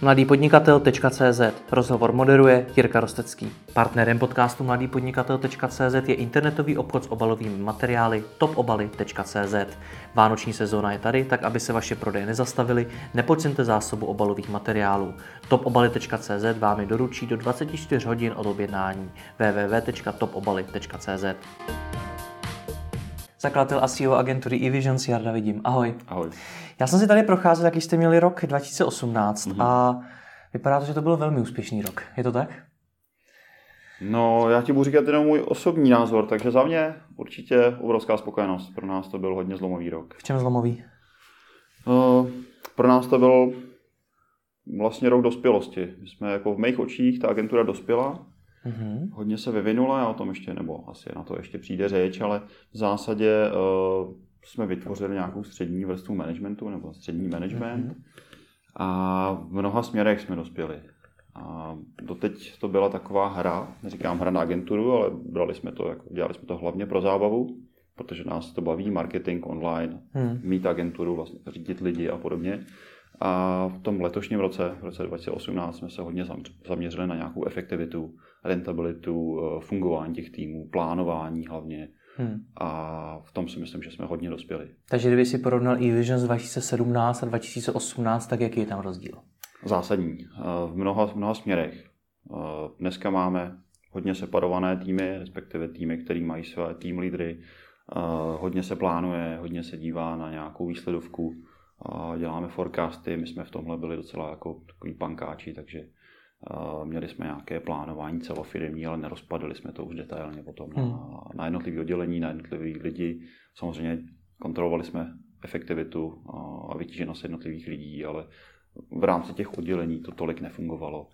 Mladýpodnikatel.cz Rozhovor moderuje Jirka Rostecký. Partnerem podcastu Mladýpodnikatel.cz je internetový obchod s obalovými materiály topobaly.cz. Vánoční sezóna je tady, tak aby se vaše prodeje nezastavily, nepodceňte zásobu obalových materiálů. topobaly.cz vám je doručí do 24 hodin od objednání. www.topobaly.cz Zakladatel a CEO agentury eVisions Jarda Vidím. Ahoj. Ahoj. Já jsem si tady procházel, jaký jste měli rok 2018 mm-hmm. a vypadá to, že to byl velmi úspěšný rok. Je to tak? No, já ti budu říkat jenom můj osobní názor, takže za mě určitě obrovská spokojenost. Pro nás to byl hodně zlomový rok. V čem zlomový? Uh, pro nás to byl vlastně rok dospělosti. My jsme jako v mých očích, ta agentura dospěla, mm-hmm. hodně se vyvinula, já o tom ještě, nebo asi na to ještě přijde řeč, ale v zásadě uh, jsme vytvořili nějakou střední vrstvu managementu nebo střední management mm-hmm. a v mnoha směrech jsme dospěli. A doteď to byla taková hra, neříkám hra na agenturu, ale brali jsme to, jako, dělali jsme to hlavně pro zábavu, protože nás to baví, marketing online, hmm. mít agenturu, vlastně řídit lidi a podobně. A v tom letošním roce, v roce 2018, jsme se hodně zaměřili na nějakou efektivitu, rentabilitu, eh, fungování těch týmů, plánování hlavně, Hmm. A v tom si myslím, že jsme hodně dospěli. Takže kdyby si porovnal e-Vision z 2017 a 2018, tak jaký je tam rozdíl? Zásadní. Eh, v mnoha, v mnoha směrech. Eh, dneska máme hodně separované týmy, respektive týmy, které mají své tým lídry. Eh, hodně se plánuje, hodně se dívá na nějakou výsledovku. Děláme forecasty, my jsme v tomhle byli docela jako takový pankáči, takže Měli jsme nějaké plánování celofirmní, ale nerozpadli jsme to už detailně potom hmm. na, na jednotlivé oddělení, na jednotlivé lidi. Samozřejmě kontrolovali jsme efektivitu a vytíženost jednotlivých lidí, ale v rámci těch oddělení to tolik nefungovalo,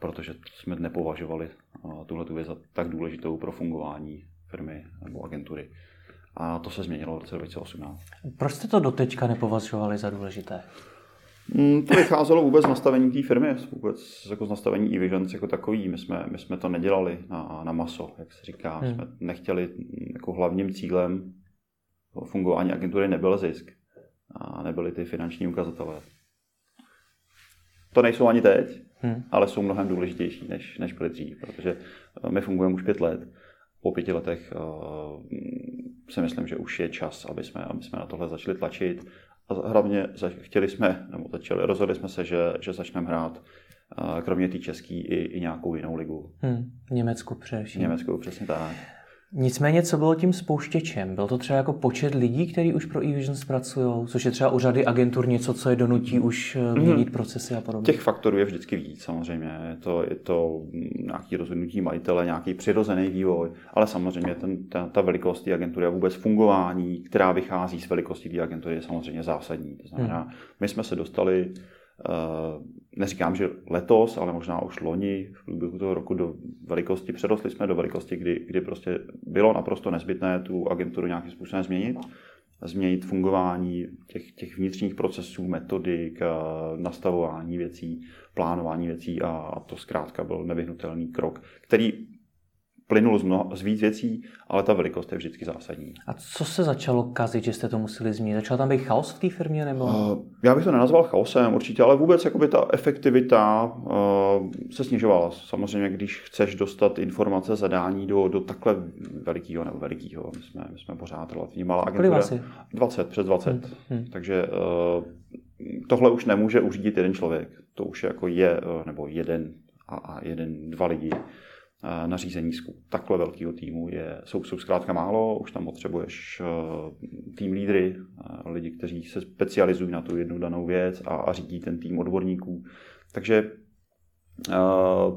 protože jsme nepovažovali tuhle věc za tak důležitou pro fungování firmy nebo agentury. A to se změnilo v roce 2018. Proč jste to doteďka nepovažovali za důležité? Mm, to vycházelo vůbec z nastavení té firmy, vůbec jako z nastavení e jako takový. My jsme, my jsme to nedělali na, na maso, jak se říká. Hmm. Jsme nechtěli, mm, jako hlavním cílem fungování agentury nebyl zisk a nebyly ty finanční ukazatele. To nejsou ani teď, hmm. ale jsou mnohem důležitější, než, než byly dřív, protože eh, my fungujeme už pět let. Po pěti letech uh, si myslím, že už je čas, aby jsme, aby jsme na tohle začali tlačit a hlavně chtěli jsme, nebo začali, rozhodli jsme se, že, že začneme hrát kromě té české i, i nějakou jinou ligu. Hmm, v Německu především. V Německu, přesně tak. Nicméně, co bylo tím spouštěčem? Byl to třeba jako počet lidí, kteří už pro eVision zpracují, což je třeba u řady agentur něco, co je donutí už mm. měnit procesy a podobně? Těch faktorů je vždycky víc, samozřejmě. Je to, je to nějaký rozhodnutí majitele, nějaký přirozený vývoj, ale samozřejmě ten, ta, ta velikost té agentury a vůbec fungování, která vychází z velikosti té agentury, je samozřejmě zásadní. To znamená, mm. my jsme se dostali Eh, neříkám, že letos, ale možná už loni, v průběhu toho roku do velikosti, předostli jsme do velikosti, kdy, kdy prostě bylo naprosto nezbytné tu agenturu nějakým způsobem změnit, změnit fungování těch, těch vnitřních procesů, metodik, eh, nastavování věcí, plánování věcí a, a to zkrátka byl nevyhnutelný krok, který plynul z, mnoha, z víc věcí, ale ta velikost je vždycky zásadní. A co se začalo kazit, že jste to museli změnit? Začal tam být chaos v té firmě? Nebo? Uh, já bych to nenazval chaosem určitě, ale vůbec jakoby ta efektivita uh, se snižovala. Samozřejmě, když chceš dostat informace, zadání do, do takhle velikého nebo velikého, my jsme, my jsme pořád relativně malá agentura. Kolik 20, přes 20. Hmm. Hmm. Takže uh, tohle už nemůže uřídit jeden člověk. To už jako je, nebo jeden a, a jeden, dva lidi na řízení takhle velkého týmu je, jsou, jsou zkrátka málo, už tam potřebuješ uh, tým lídry, uh, lidi, kteří se specializují na tu jednu danou věc a, a řídí ten tým odborníků. Takže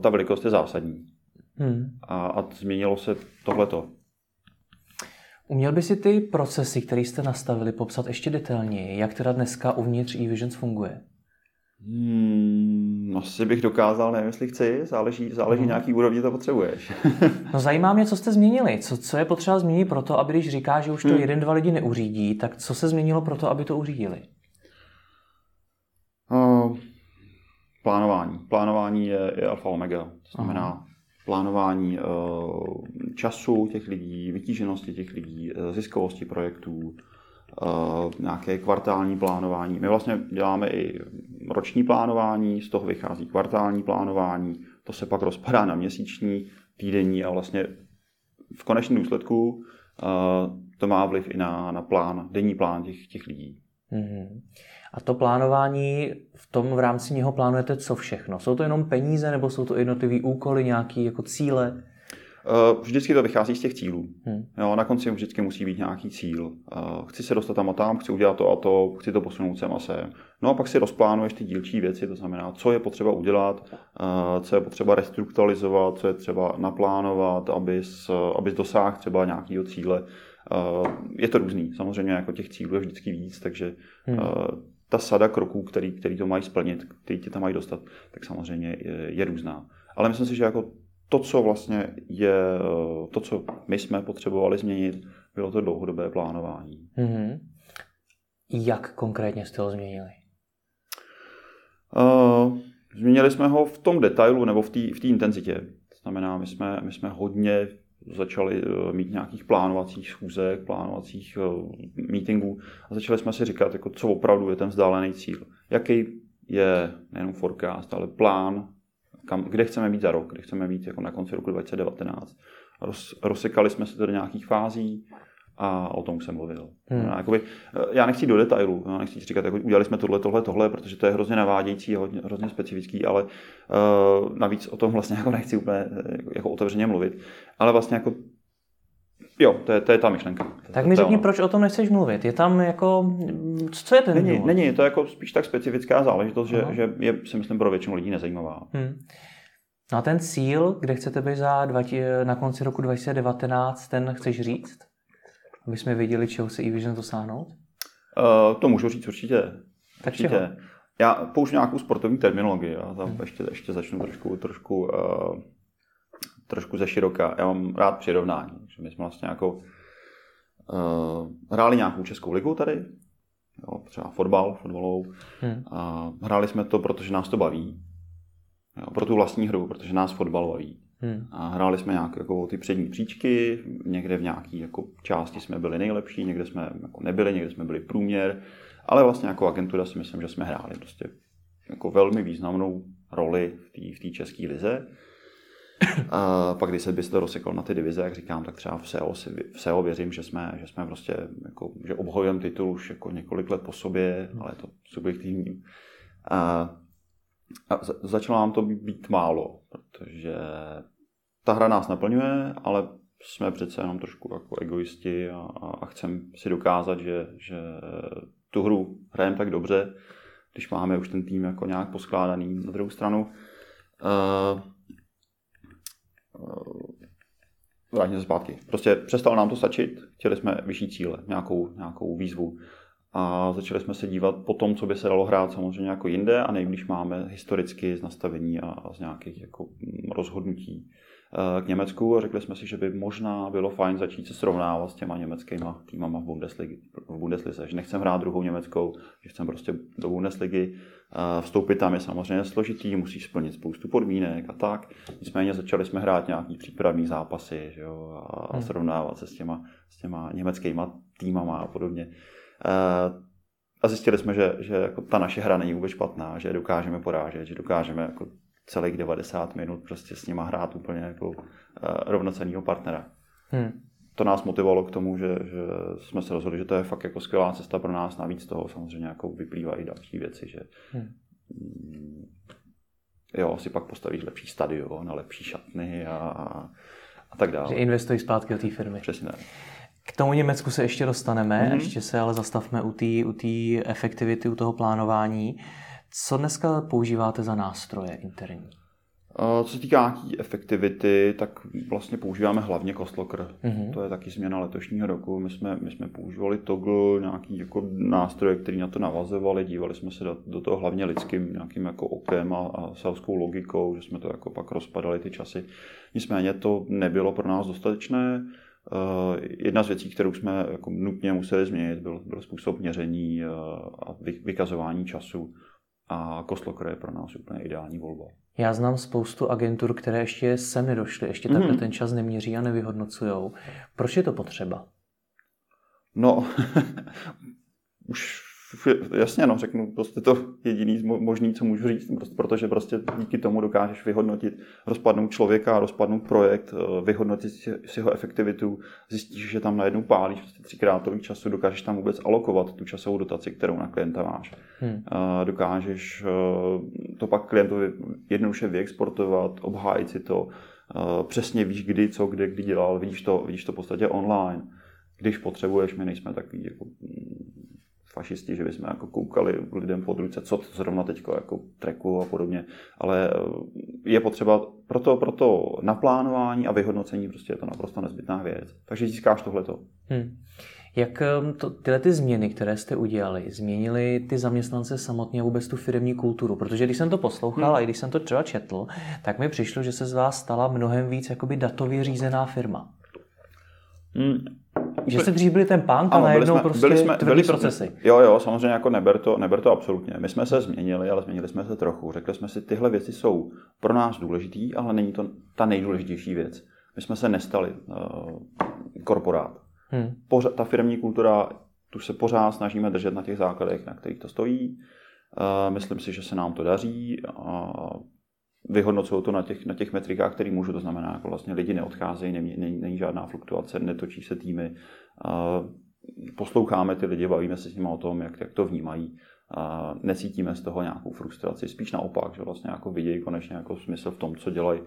ta velikost je zásadní. Hmm. A, a změnilo se tohleto. Uměl by si ty procesy, které jste nastavili, popsat ještě detailněji, jak teda dneska uvnitř eVisions funguje? Hmm, asi bych dokázal, nevím, jestli chci, záleží, záleží hmm. nějaký úrovni to potřebuješ. no zajímá mě, co jste změnili. Co, co je potřeba změnit pro to, aby když říká, že už to hmm. jeden, dva lidi neuřídí, tak co se změnilo pro to, aby to uřídili? Uh, plánování. Plánování je, je alfa omega. To znamená Aha. plánování uh, času těch lidí, vytíženosti těch lidí, ziskovosti projektů, uh, nějaké kvartální plánování. My vlastně děláme i roční plánování, z toho vychází kvartální plánování, to se pak rozpadá na měsíční, týdenní a vlastně v konečném důsledku uh, to má vliv i na, na plán, denní plán těch, těch lidí. Mm-hmm. A to plánování, v tom v rámci něho plánujete co všechno? Jsou to jenom peníze nebo jsou to jednotlivé úkoly, nějaké jako cíle? Eh, vždycky to vychází z těch cílů. Hmm. Jo, na konci vždycky musí být nějaký cíl. Eh, chci se dostat tam a tam, chci udělat to a to, chci to posunout sem a sem. No a pak si rozplánuješ ty dílčí věci, to znamená, co je potřeba udělat, eh, co je potřeba restrukturalizovat, co je třeba naplánovat, abys, abys dosáhl třeba nějakého cíle. Je to různý, samozřejmě jako těch cílů je vždycky víc, takže hmm. ta sada kroků, který, který to mají splnit, který tě tam mají dostat, tak samozřejmě je, je různá. Ale myslím si, že jako to, co vlastně je, to, co my jsme potřebovali změnit, bylo to dlouhodobé plánování. Mm-hmm. Jak konkrétně jste ho změnili? Uh, změnili jsme ho v tom detailu nebo v té v intenzitě. To znamená, my jsme, my jsme hodně začali eh, mít nějakých plánovacích schůzek, plánovacích uh, meetingů a začali jsme si říkat, jako, co opravdu je ten vzdálený cíl. Jaký je nejenom forecast, ale plán kam, kde chceme být za rok, kde chceme být jako na konci roku 2019. Roz, rozsekali jsme se to do nějakých fází a o tom jsem mluvil. Hmm. No, jakoby, eh, já nechci do detailu, já nechci říkat, jako udělali jsme tohle, tohle, tohle, protože to je hrozně navádějící, hodně, hrozně specifický, ale uh, navíc o tom vlastně jako nechci úplně eh, jako otevřeně mluvit, ale vlastně jako Jo, to je, to je ta myšlenka. Tak mi řekni, proč o tom nechceš mluvit? Je tam jako, co je ten Není, důvod? není to je jako spíš tak specifická záležitost, že, že je, si myslím, pro většinu lidí nezajímavá. Hmm. No a ten cíl, kde chcete být za dva, na konci roku 2019, ten chceš říct? Aby jsme věděli, čeho se e-vision dosáhnout? Uh, to můžu říct určitě. Tak určitě. Čeho? Já použiju nějakou sportovní terminologii. Já tam hmm. ještě, ještě začnu trošku, trošku uh, trošku ze široka. Já mám rád přirovnání. Že my jsme vlastně jako uh, hráli nějakou českou ligu tady, jo, třeba fotbal, fotbalovou. Hmm. A hráli jsme to, protože nás to baví. Jo, pro tu vlastní hru, protože nás fotbal baví. Hmm. A hráli jsme nějak jako ty přední příčky, někde v nějaké jako části jsme byli nejlepší, někde jsme jako nebyli, někde jsme byli průměr, ale vlastně jako agentura si myslím, že jsme hráli prostě jako velmi významnou roli v té v české lize. A pak, když se by se to rozsekl na ty divize, jak říkám, tak třeba v SEO, si, v SEO věřím, že jsme, že jsme prostě, jako, že obhojujeme titul už jako několik let po sobě, ale je to subjektivní. A, a začalo nám to být málo, protože ta hra nás naplňuje, ale jsme přece jenom trošku jako egoisti a, a chceme si dokázat, že, že tu hru hrajeme tak dobře, když máme už ten tým jako nějak poskládaný. Na druhou stranu, uh, vrátím se zpátky. Prostě přestalo nám to stačit, chtěli jsme vyšší cíle, nějakou, nějakou výzvu. A začali jsme se dívat po tom, co by se dalo hrát samozřejmě jako jinde a nejblíž máme historicky z nastavení a z nějakých jako rozhodnutí k Německu a řekli jsme si, že by možná bylo fajn začít se srovnávat s těma německýma týmama v, Bundesligy, v Bundeslize, že nechcem hrát druhou německou, že chcem prostě do Bundesligy. Vstoupit tam je samozřejmě složitý, musíš splnit spoustu podmínek a tak. Nicméně začali jsme hrát nějaký přípravní zápasy že jo, a hmm. srovnávat se s těma, s těma německýma týmama a podobně. A zjistili jsme, že, že jako ta naše hra není vůbec špatná, že dokážeme porážet, že dokážeme jako celých 90 minut prostě s nima hrát úplně jako uh, rovnocenného partnera. Hmm. To nás motivovalo k tomu, že, že jsme se rozhodli, že to je fakt jako skvělá cesta pro nás. Navíc toho samozřejmě jako vyplývají další věci, že hmm. Mm, jo, si pak postavíš lepší stadion a lepší šatny a, a tak dále. Že investují zpátky do té firmy. Přesně tak. K tomu Německu se ještě dostaneme, mm-hmm. ještě se ale zastavme u té u efektivity, u toho plánování. Co dneska používáte za nástroje interní? Co se týká nějaký efektivity, tak vlastně používáme hlavně Costlocker. Mm-hmm. To je taky změna letošního roku. My jsme, my jsme používali Toggle, nějaký jako nástroje, který na to navazovali. Dívali jsme se do, do toho hlavně lidským nějakým jako okem a, a selskou logikou, že jsme to jako pak rozpadali ty časy. Nicméně to nebylo pro nás dostatečné. Uh, jedna z věcí, kterou jsme jako nutně museli změnit, byl, byl způsob měření uh, a vykazování času a Kostlocker je pro nás úplně ideální volba. Já znám spoustu agentur, které ještě sem nedošly, ještě takhle mm. ten čas neměří a nevyhodnocují. Proč je to potřeba? No, už jasně, no, řeknu prostě to jediný možný, co můžu říct, prostě, protože prostě díky tomu dokážeš vyhodnotit, rozpadnout člověka, rozpadnout projekt, eh, vyhodnotit si, jeho efektivitu, zjistíš, že tam najednou pálíš prostě třikrát tolik času, dokážeš tam vůbec alokovat tu časovou dotaci, kterou na klienta máš. Hmm. Dokážeš eh, to pak klientovi jednoduše vyexportovat, obhájit si to, eh, přesně víš, kdy, co, kde, kdy dělal, vidíš to, vidíš to v podstatě online. Když potřebuješ, my nejsme takový jako fašisti, že bychom jako koukali lidem pod ruce, co zrovna teď jako treku a podobně, ale eh, je potřeba proto, proto naplánování a vyhodnocení prostě je to naprosto nezbytná věc. Takže získáš tohleto. Hmm. Jak ehm, to, tyhle ty změny, které jste udělali, změnily ty zaměstnance samotně a vůbec tu firmní kulturu? Protože když jsem to poslouchal hmm. a i když jsem to třeba četl, tak mi přišlo, že se z vás stala mnohem víc jakoby datově řízená firma. Hmm. Že jste dřív byli ten punk a najednou jsme, prostě byli jsme, byli procesy. Jo, jo, samozřejmě jako neber to, neber to absolutně. My jsme se změnili, ale změnili jsme se trochu. Řekli jsme si, tyhle věci jsou pro nás důležitý, ale není to ta nejdůležitější věc. My jsme se nestali uh, korporát. Hmm. Pořád, ta firmní kultura, tu se pořád snažíme držet na těch základech, na kterých to stojí. Uh, myslím si, že se nám to daří. Uh, vyhodnocují to na těch, na těch metrikách, které můžu, to znamená, jako vlastně lidi neodcházejí, není, není, není žádná fluktuace, netočí se týmy, posloucháme ty lidi, bavíme se s nimi o tom, jak, jak to vnímají, necítíme z toho nějakou frustraci, spíš naopak, že vlastně jako vidějí konečně jako smysl v tom, co dělají,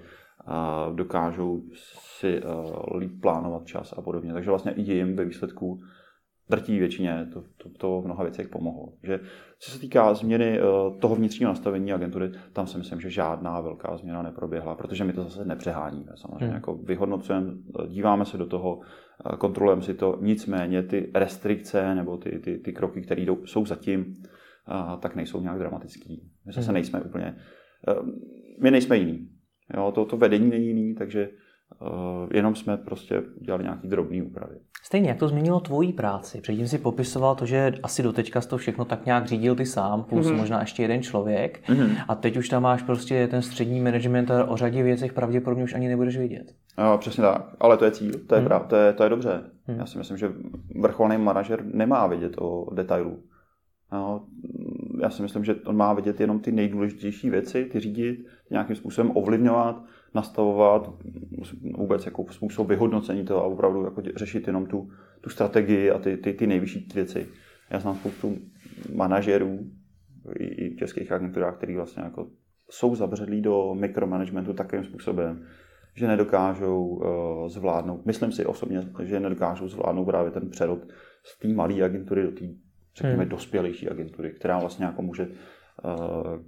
dokážou si líp plánovat čas a podobně. Takže vlastně i jim ve výsledku drtí většině to, to, to v mnoha věcech pomohlo. Že co se týká změny eh, toho vnitřního nastavení agentury, tam si myslím, že žádná velká změna neproběhla, protože my to zase nepřeháníme. Samozřejmě hmm. jako vyhodnocujeme, eh, díváme se do toho, eh, kontrolujeme si to, nicméně ty restrikce nebo ty, ty, ty kroky, které jdou, jsou zatím, tak nejsou nějak dramatický. My zase hmm. nejsme úplně, my nejsme jiný. Jo, to, to vedení není jiný, takže jenom jsme prostě udělali nějaký drobný úpravy. Stejně, jak to změnilo tvoji práci? Předtím si popisoval to, že asi doteďka to všechno tak nějak řídil ty sám, plus mm-hmm. možná ještě jeden člověk. Mm-hmm. A teď už tam máš prostě ten střední management a o řadě věcech pravděpodobně už ani nebudeš vidět. No, přesně tak, ale to je cíl, to je, mm. prav, to je, to je dobře. Mm. Já si myslím, že vrcholný manažer nemá vědět o detailu. No, já si myslím, že on má vidět jenom ty nejdůležitější věci, ty řídit, nějakým způsobem ovlivňovat, nastavovat vůbec jako způsob vyhodnocení toho a opravdu jako řešit jenom tu, tu strategii a ty, ty, ty nejvyšší věci. Já znám spoustu manažerů i v českých agenturách, který vlastně jako jsou zabředlí do mikromanagementu takovým způsobem, že nedokážou uh, zvládnout, myslím si osobně, že nedokážou zvládnout právě ten přerod z té malé agentury do té, řekněme, hmm. dospělejší agentury, která vlastně jako může uh,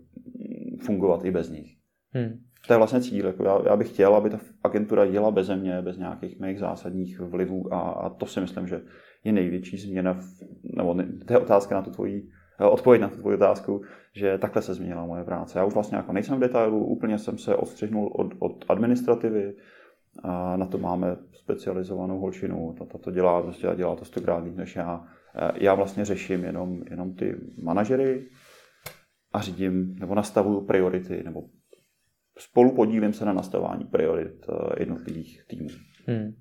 fungovat i bez nich. Hmm to je vlastně cíl. Jako já, já bych chtěl, aby ta agentura jela bez mě, bez nějakých mých zásadních vlivů a, a to si myslím, že je největší změna, v, nebo ne, to je otázka na tu tvoji, eh, odpověď na tu tvoji otázku, že takhle se změnila moje práce. Já už vlastně jako nejsem v detailu, úplně jsem se odstřihnul od, od administrativy, a na to máme specializovanou holčinu, ta, ta to dělá, prostě dělá to stokrát líp než já. Eh, já vlastně řeším jenom, jenom ty manažery a řídím nebo nastavuju priority nebo spolu podílím se na nastavování priorit eh, jednotlivých týmů. Hmm.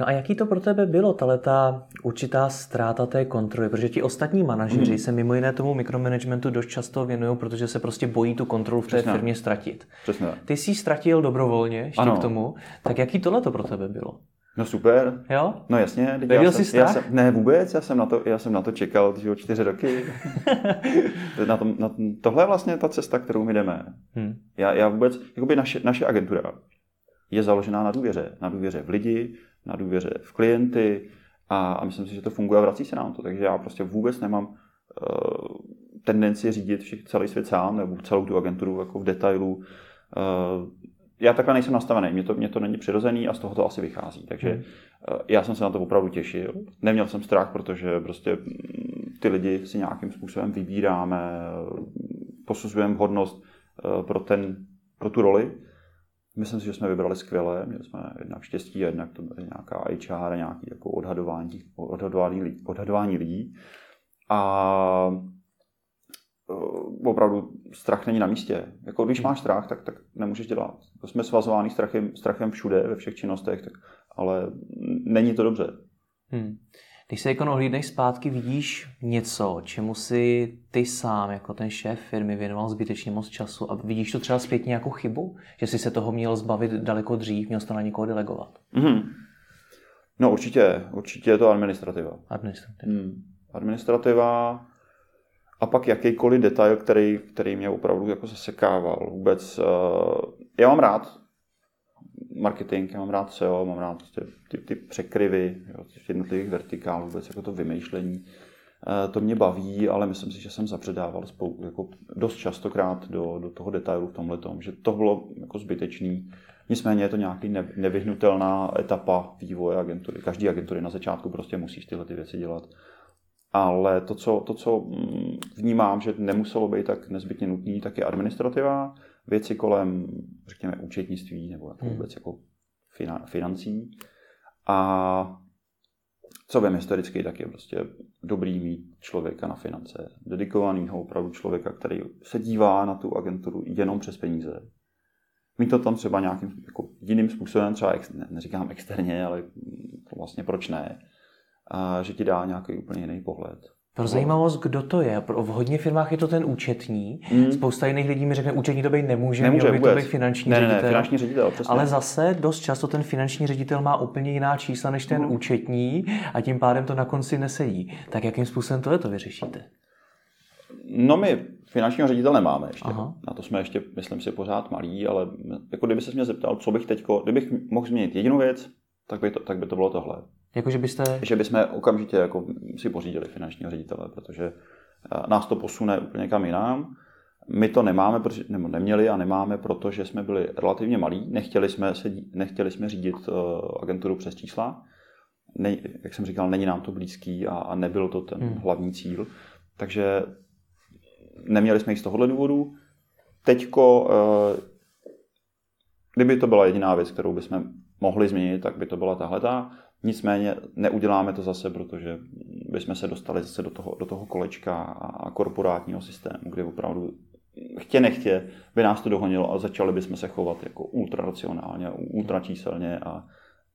No a jaký to pro tebe bylo, ta určitá ztráta té kontroly? Protože ti ostatní manažeři hmm. se mimo jiné tomu mikromanagementu dost často věnují, protože se prostě bojí tu kontrolu v té Přesně. firmě ztratit. Přesně. Ty jsi ji ztratil dobrovolně ještě ano. k tomu, tak jaký tohle to pro tebe bylo? No super. Jo? No jasně. Já jsi jsem, já jsem, Ne, vůbec, já jsem na to, já jsem na to čekal že čtyři roky. na tom, na, tohle je vlastně ta cesta, kterou my jdeme. Hmm. Já, já vůbec, jakoby naše, naše agentura je založená na důvěře. Na důvěře v lidi, na důvěře v klienty a, a myslím si, že to funguje a vrací se nám to. Takže já prostě vůbec nemám uh, tendenci řídit všech, celý svět sám nebo celou tu agenturu jako v detailu. Uh, já takhle nejsem nastavený, mě to, mě to není přirozený a z toho to asi vychází. Takže hmm. Eh, já jsem se na to opravdu těšil. Neměl jsem strach, protože prostě mm, ty lidi si nějakým způsobem vybíráme, posuzujeme hodnost eh, pro, ten, pro tu roli. Myslím si, že jsme vybrali skvěle, měli jsme jednak štěstí, jednak to byly nějaká HR, nějaký jako odhadování, odhadování, odhadování lidí. A opravdu strach není na místě. Jako když máš strach, tak, tak nemůžeš dělat. Jako jsme svazováni strachem, strachem všude, ve všech činnostech, tak, ale není to dobře. Hmm. Když se jako ohlídneš zpátky, vidíš něco, čemu si ty sám, jako ten šéf firmy, věnoval zbytečně moc času a vidíš to třeba zpětně jako chybu? Že jsi se toho měl zbavit daleko dřív, měl jsi to na někoho delegovat? Mm-hmm. No určitě, určitě je to administrativa. Administrativa. Hmm. Administrativa a pak jakýkoliv detail, který, který mě opravdu jako zasekával. Vůbec, uh, já mám rád marketing, já mám rád SEO, mám rád ty, ty, ty překryvy jo, jednotlivých vertikál, vůbec jako to vymýšlení. Uh, to mě baví, ale myslím si, že jsem zapředával spou, jako dost častokrát do, do toho detailu v tomhle tom, že to bylo jako zbytečný. Nicméně je to nějaký nevyhnutelná etapa vývoje agentury. Každý agentury na začátku prostě musíš tyhle ty věci dělat ale to co, to, co mm, vnímám, že nemuselo být tak nezbytně nutný, tak je administrativa, věci kolem, řekněme, účetnictví nebo jako hmm. vůbec jako financí. A co vím historicky, tak je prostě dobrý mít člověka na finance, dedikovaného opravdu člověka, který se dívá na tu agenturu jenom přes peníze. Mít to tam třeba nějakým jako jiným způsobem, třeba ex, ne, neříkám externě, ale vlastně proč ne a že ti dá nějaký úplně jiný pohled. Pro zajímavost, kdo to je? V hodně firmách je to ten účetní. Mm. Spousta jiných lidí mi řekne, účetní to být nemůže, nemůže by to být finanční ne, ředitel. Ne, finanční ředitel, přesně. Ale zase dost často ten finanční ředitel má úplně jiná čísla než ten mm. účetní a tím pádem to na konci nesedí. Tak jakým způsobem to je to vyřešíte? No my finančního ředitele nemáme ještě. Aha. Na to jsme ještě, myslím si, pořád malí, ale jako kdyby se mě zeptal, co bych teďko, kdybych mohl změnit jedinou věc, tak by to, tak by to bylo tohle. Jako, že byste... Že bychom okamžitě jako si pořídili finančního ředitele, protože eh, nás to posune úplně kam jinam. My to nemáme, nebo neměli a nemáme, protože jsme byli relativně malí. Nechtěli jsme, se, nechtěli jsme řídit uh, agenturu přes čísla. Ne, jak jsem říkal, není nám to blízký a, a nebyl to ten hmm. hlavní cíl. Takže neměli jsme jich z tohohle důvodu. Teďko, uh, kdyby to byla jediná věc, kterou bychom mohli změnit, tak by to byla tahle. Nicméně neuděláme to zase, protože bychom se dostali zase do toho, do toho kolečka a korporátního systému, kde opravdu chtě nechtě by nás to dohonilo a začali bychom se chovat jako ultraracionálně, ultračíselně a,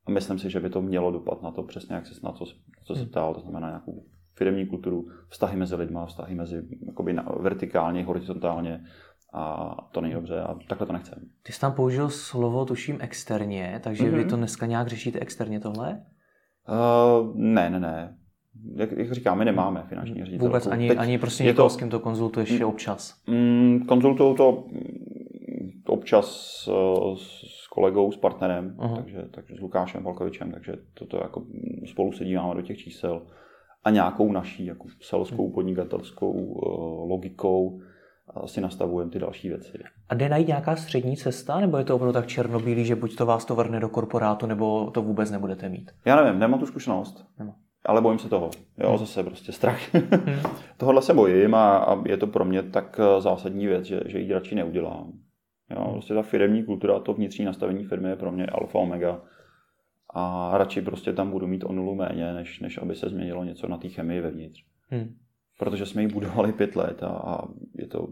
a myslím si, že by to mělo dopad na to přesně, jak se na to, co se ptal, to znamená nějakou firmní kulturu, vztahy mezi lidmi, vztahy mezi jakoby na, vertikálně, horizontálně a to není dobře a takhle to nechceme. Ty jsi tam použil slovo, tuším, externě, takže mm-hmm. vy to dneska nějak řešíte externě tohle? Uh, ne, ne, ne. Jak, jak říkám, my nemáme finanční ředitel. Vůbec ani, Teď ani prostě někoho, to, s kým to konzultuješ mm, občas? Mm, konzultuju to občas uh, s kolegou, s partnerem, uh-huh. takže, takže s Lukášem Valkovičem, takže toto jako spolu se díváme do těch čísel a nějakou naší jako selskou, podnikatelskou uh, logikou si nastavujeme ty další věci. A jde najít nějaká střední cesta, nebo je to opravdu tak černobílý, že buď to vás to vrne do korporátu, nebo to vůbec nebudete mít? Já nevím, nemám tu zkušenost. Nemám. Ale bojím se toho. Jo, hmm. zase prostě strach. hmm. Tohle se bojím a, a, je to pro mě tak eh, zásadní věc, že, že ji radši neudělám. Jo, hmm. prostě ta firmní kultura, to vnitřní nastavení firmy je pro mě alfa omega. A radši prostě tam budu mít o nulu méně, než, než aby se změnilo něco na té chemii vevnitř. Hmm protože jsme ji budovali pět let a, a je to,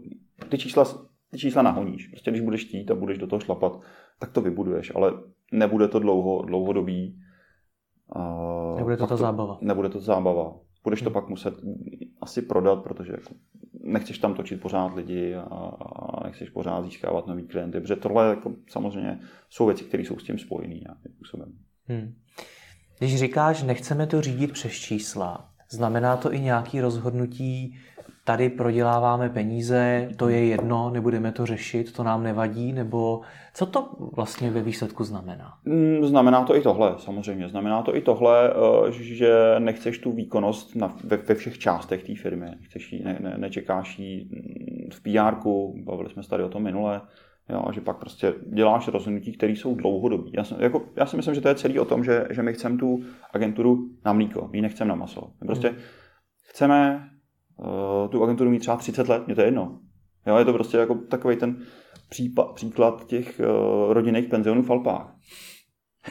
ty čísla, ty čísla nahoníš. Prostě když budeš chtít a budeš do toho šlapat, tak to vybuduješ, ale nebude to dlouho, dlouhodobý. A nebude to ta zábava. Nebude to zábava. Budeš to hmm. pak muset asi prodat, protože jako nechceš tam točit pořád lidi a, a nechceš pořád získávat nový klienty, protože tohle jako, samozřejmě jsou věci, které jsou s tím spojené nějakým způsobem. Hmm. Když říkáš, nechceme to řídit přes čísla, Znamená to i nějaké rozhodnutí, tady proděláváme peníze, to je jedno, nebudeme to řešit, to nám nevadí, nebo co to vlastně ve výsledku znamená? Mm, znamená to i tohle, samozřejmě. Znamená to i tohle, eh, že nechceš tu výkonnost ve, všech částech té firmy. Nechceš jí, ne, ne, nečekáš jí mm, v pr bavili jsme se tady o tom minule, Jo, a že pak prostě děláš rozhodnutí, které jsou dlouhodobí. Já, jsem, jako, já si myslím, že to je celý o tom, že, že my chceme tu agenturu na mlíko, my ji nechceme na maso. My prostě mm. chceme uh, tu agenturu mít třeba 30 let, mě to je jedno. Jo, je to prostě jako takový ten případ, příklad těch uh, rodinných penzionů v Alpách.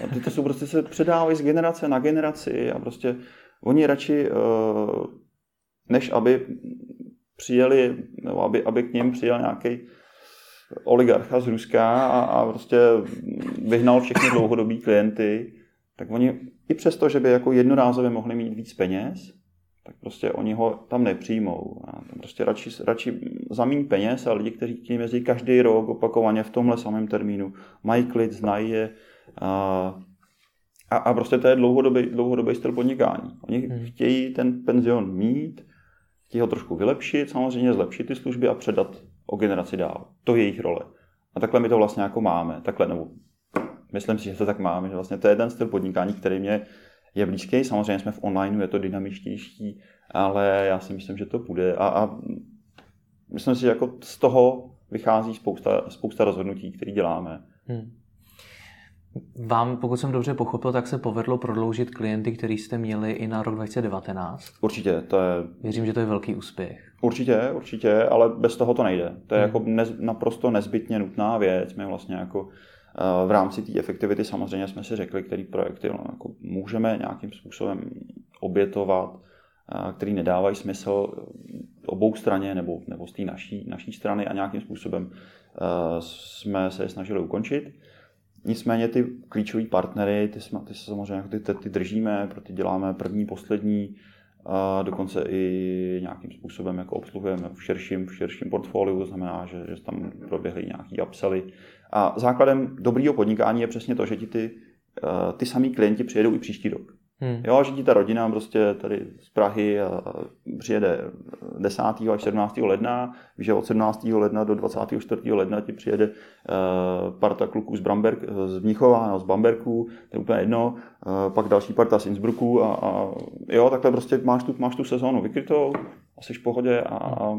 A ty to jsou prostě se předávají z generace na generaci a prostě oni radši, uh, než aby přijeli, nebo aby, aby k ním přijel nějaký oligarcha z Ruska a, a prostě vyhnal všechny dlouhodobí klienty, tak oni i přesto, že by jako jednorázově mohli mít víc peněz, tak prostě oni ho tam nepřijmou. A tam prostě radši, radši zamíň peněz a lidi, kteří chtějí jezdit každý rok opakovaně v tomhle samém termínu, mají klid, znají je a, a, a prostě to je dlouhodobý, dlouhodobý styl podnikání. Oni hmm. chtějí ten penzion mít, chtějí ho trošku vylepšit, samozřejmě zlepšit ty služby a předat o generaci dál. To je jejich role. A takhle my to vlastně jako máme. Takhle, nebo myslím si, že to tak máme, že vlastně to je ten styl podnikání, který mě je blízký. Samozřejmě jsme v online, je to dynamičtější, ale já si myslím, že to půjde. A, a myslím si, že jako z toho vychází spousta, spousta rozhodnutí, které děláme. Hmm. Vám, pokud jsem dobře pochopil, tak se povedlo prodloužit klienty, který jste měli i na rok 2019. Určitě, to je... Věřím, že to je velký úspěch. Určitě, určitě, ale bez toho to nejde. To je hmm. jako nez, naprosto nezbytně nutná věc. My vlastně jako eh, v rámci té efektivity samozřejmě jsme si řekli, který projekty no, jako můžeme nějakým způsobem obětovat, eh, který nedávají smysl obou straně nebo, nebo z té naší, naší strany a nějakým způsobem eh, jsme se je snažili ukončit. Nicméně ty klíčové partnery, ty, jsme, ty se samozřejmě jako ty, ty držíme, pro ty děláme první, poslední, a dokonce i nějakým způsobem jako obsluhujeme v širším, v širším portfoliu, znamená, že, že tam proběhly nějaký upsely. A základem dobrýho podnikání je přesně to, že ti ty, eh, ty samý klienti přijedou i příští rok. Hmm. Jo, že ti ta rodina prostě tady z Prahy a přijede 10. až 17. ledna, že od 17. ledna do 24. ledna ti přijede uh, parta kluků z, Bramberg, z Mnichova, no, z Bamberku, to je úplně jedno, uh, pak další parta z Innsbrucku a, a jo, takhle prostě máš tu, máš tu sezónu vykrytou a jsi v pohodě a, a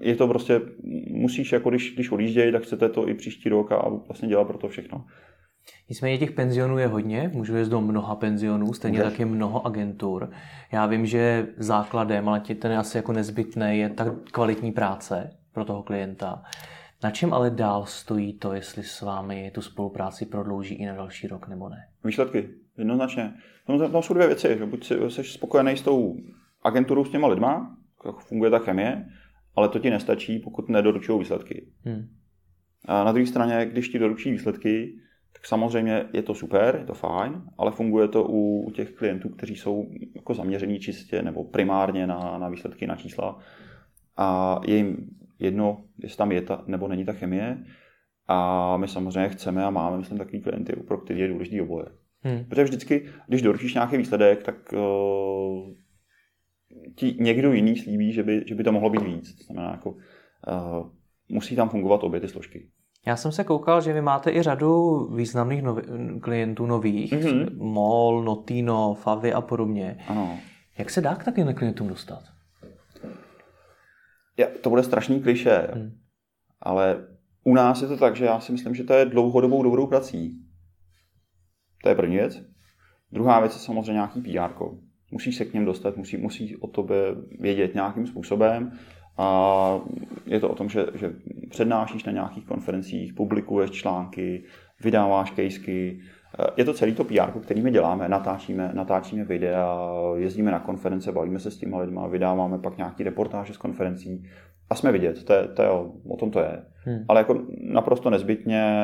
je to prostě, musíš, jako když, když odjíždějí, tak chcete to i příští rok a vlastně dělat pro to všechno. Nicméně těch penzionů je hodně, můžu jít do mnoha penzionů, stejně Můžeš. tak je mnoho agentur. Já vím, že základem, ale ten je asi jako nezbytné, je tak kvalitní práce pro toho klienta. Na čem ale dál stojí to, jestli s vámi tu spolupráci prodlouží i na další rok nebo ne? Výsledky, jednoznačně. Tam, tam jsou dvě věci, že buď jsi spokojený s tou agenturou, s těma lidma, jak funguje ta chemie, ale to ti nestačí, pokud nedoručují výsledky. Hmm. A na druhé straně, když ti doručí výsledky, tak samozřejmě je to super, je to fajn, ale funguje to u, u těch klientů, kteří jsou jako zaměření čistě nebo primárně na, na výsledky, na čísla a je jim jedno, jestli tam je ta, nebo není ta chemie a my samozřejmě chceme a máme, myslím, takový klienty, pro který je důležitý oboje. Hmm. Protože vždycky, když doručíš nějaký výsledek, tak uh, ti někdo jiný slíbí, že by, že by to mohlo být víc. To znamená, jako, uh, musí tam fungovat obě ty složky. Já jsem se koukal, že vy máte i řadu významných novi- klientů nových, mm-hmm. MOL, Notino, Favy a podobně. Ano. Jak se dá k takovým klientům dostat? Ja, to bude strašný kliše, hmm. ale u nás je to tak, že já si myslím, že to je dlouhodobou dobrou prací. To je první věc. Druhá věc je samozřejmě nějaký PR. Musíš se k něm dostat, musí, musí o tobě vědět nějakým způsobem a je to o tom, že, že přednášíš na nějakých konferencích, publikuješ články, vydáváš kejsky. Je to celý to PR, který my děláme, natáčíme, natáčíme videa, jezdíme na konference, bavíme se s těma lidma, vydáváme pak nějaký reportáže z konferencí a jsme vidět, to je, to je, o tom to je. Hmm. Ale jako naprosto nezbytně,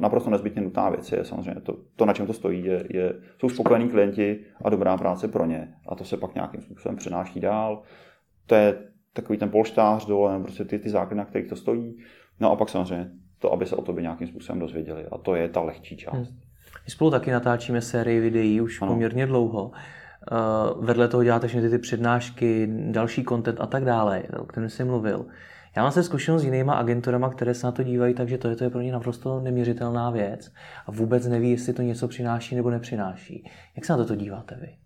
naprosto nezbytně nutná věc je samozřejmě to, to na čem to stojí, je, je, jsou spokojení klienti a dobrá práce pro ně. A to se pak nějakým způsobem přenáší dál. To je takový ten polštář dole, prostě ty, ty základy, na kterých to stojí. No a pak samozřejmě to, aby se o tobě nějakým způsobem dozvěděli. A to je ta lehčí část. Hmm. My spolu taky natáčíme sérii videí už ano. poměrně dlouho. Uh, vedle toho děláte všechny ty přednášky, další content a tak dále, o kterém jsem mluvil. Já mám se zkušenost s jinýma agenturama, které se na to dívají, takže to je, to je pro ně naprosto neměřitelná věc a vůbec neví, jestli to něco přináší nebo nepřináší. Jak se na to díváte vy?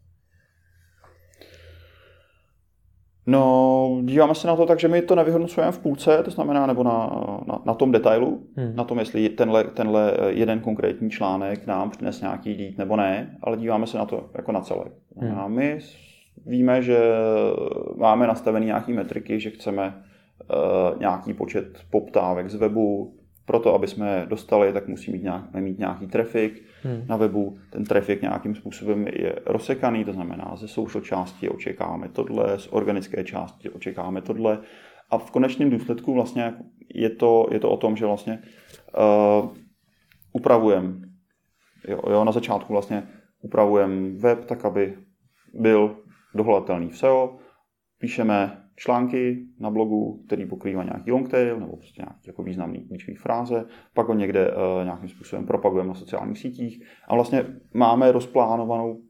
No, díváme se na to tak, že my to nevyhodnocujeme v půlce, to znamená, nebo na, na, na tom detailu, hmm. na tom, jestli tenhle, tenhle jeden konkrétní článek nám přines nějaký lít nebo ne, ale díváme se na to jako na celé. Hmm. A my víme, že máme nastavené nějaké metriky, že chceme uh, nějaký počet poptávek z webu, proto, aby jsme dostali, tak musí mít, nějak, mít nějaký trafik hmm. na webu. Ten trafik nějakým způsobem je rozsekaný, to znamená, ze social části očekáváme tohle, z organické části očekáváme tohle. A v konečném důsledku vlastně je to, je to o tom, že vlastně uh, upravujeme Jo, jo, na začátku vlastně upravujeme web tak, aby byl dohledatelný v SEO, píšeme články na blogu, který pokrývá nějaký long tail nebo prostě nějaký jako významný klíčový fráze, pak ho někde uh, nějakým způsobem propagujeme na sociálních sítích a vlastně máme rozplánovanou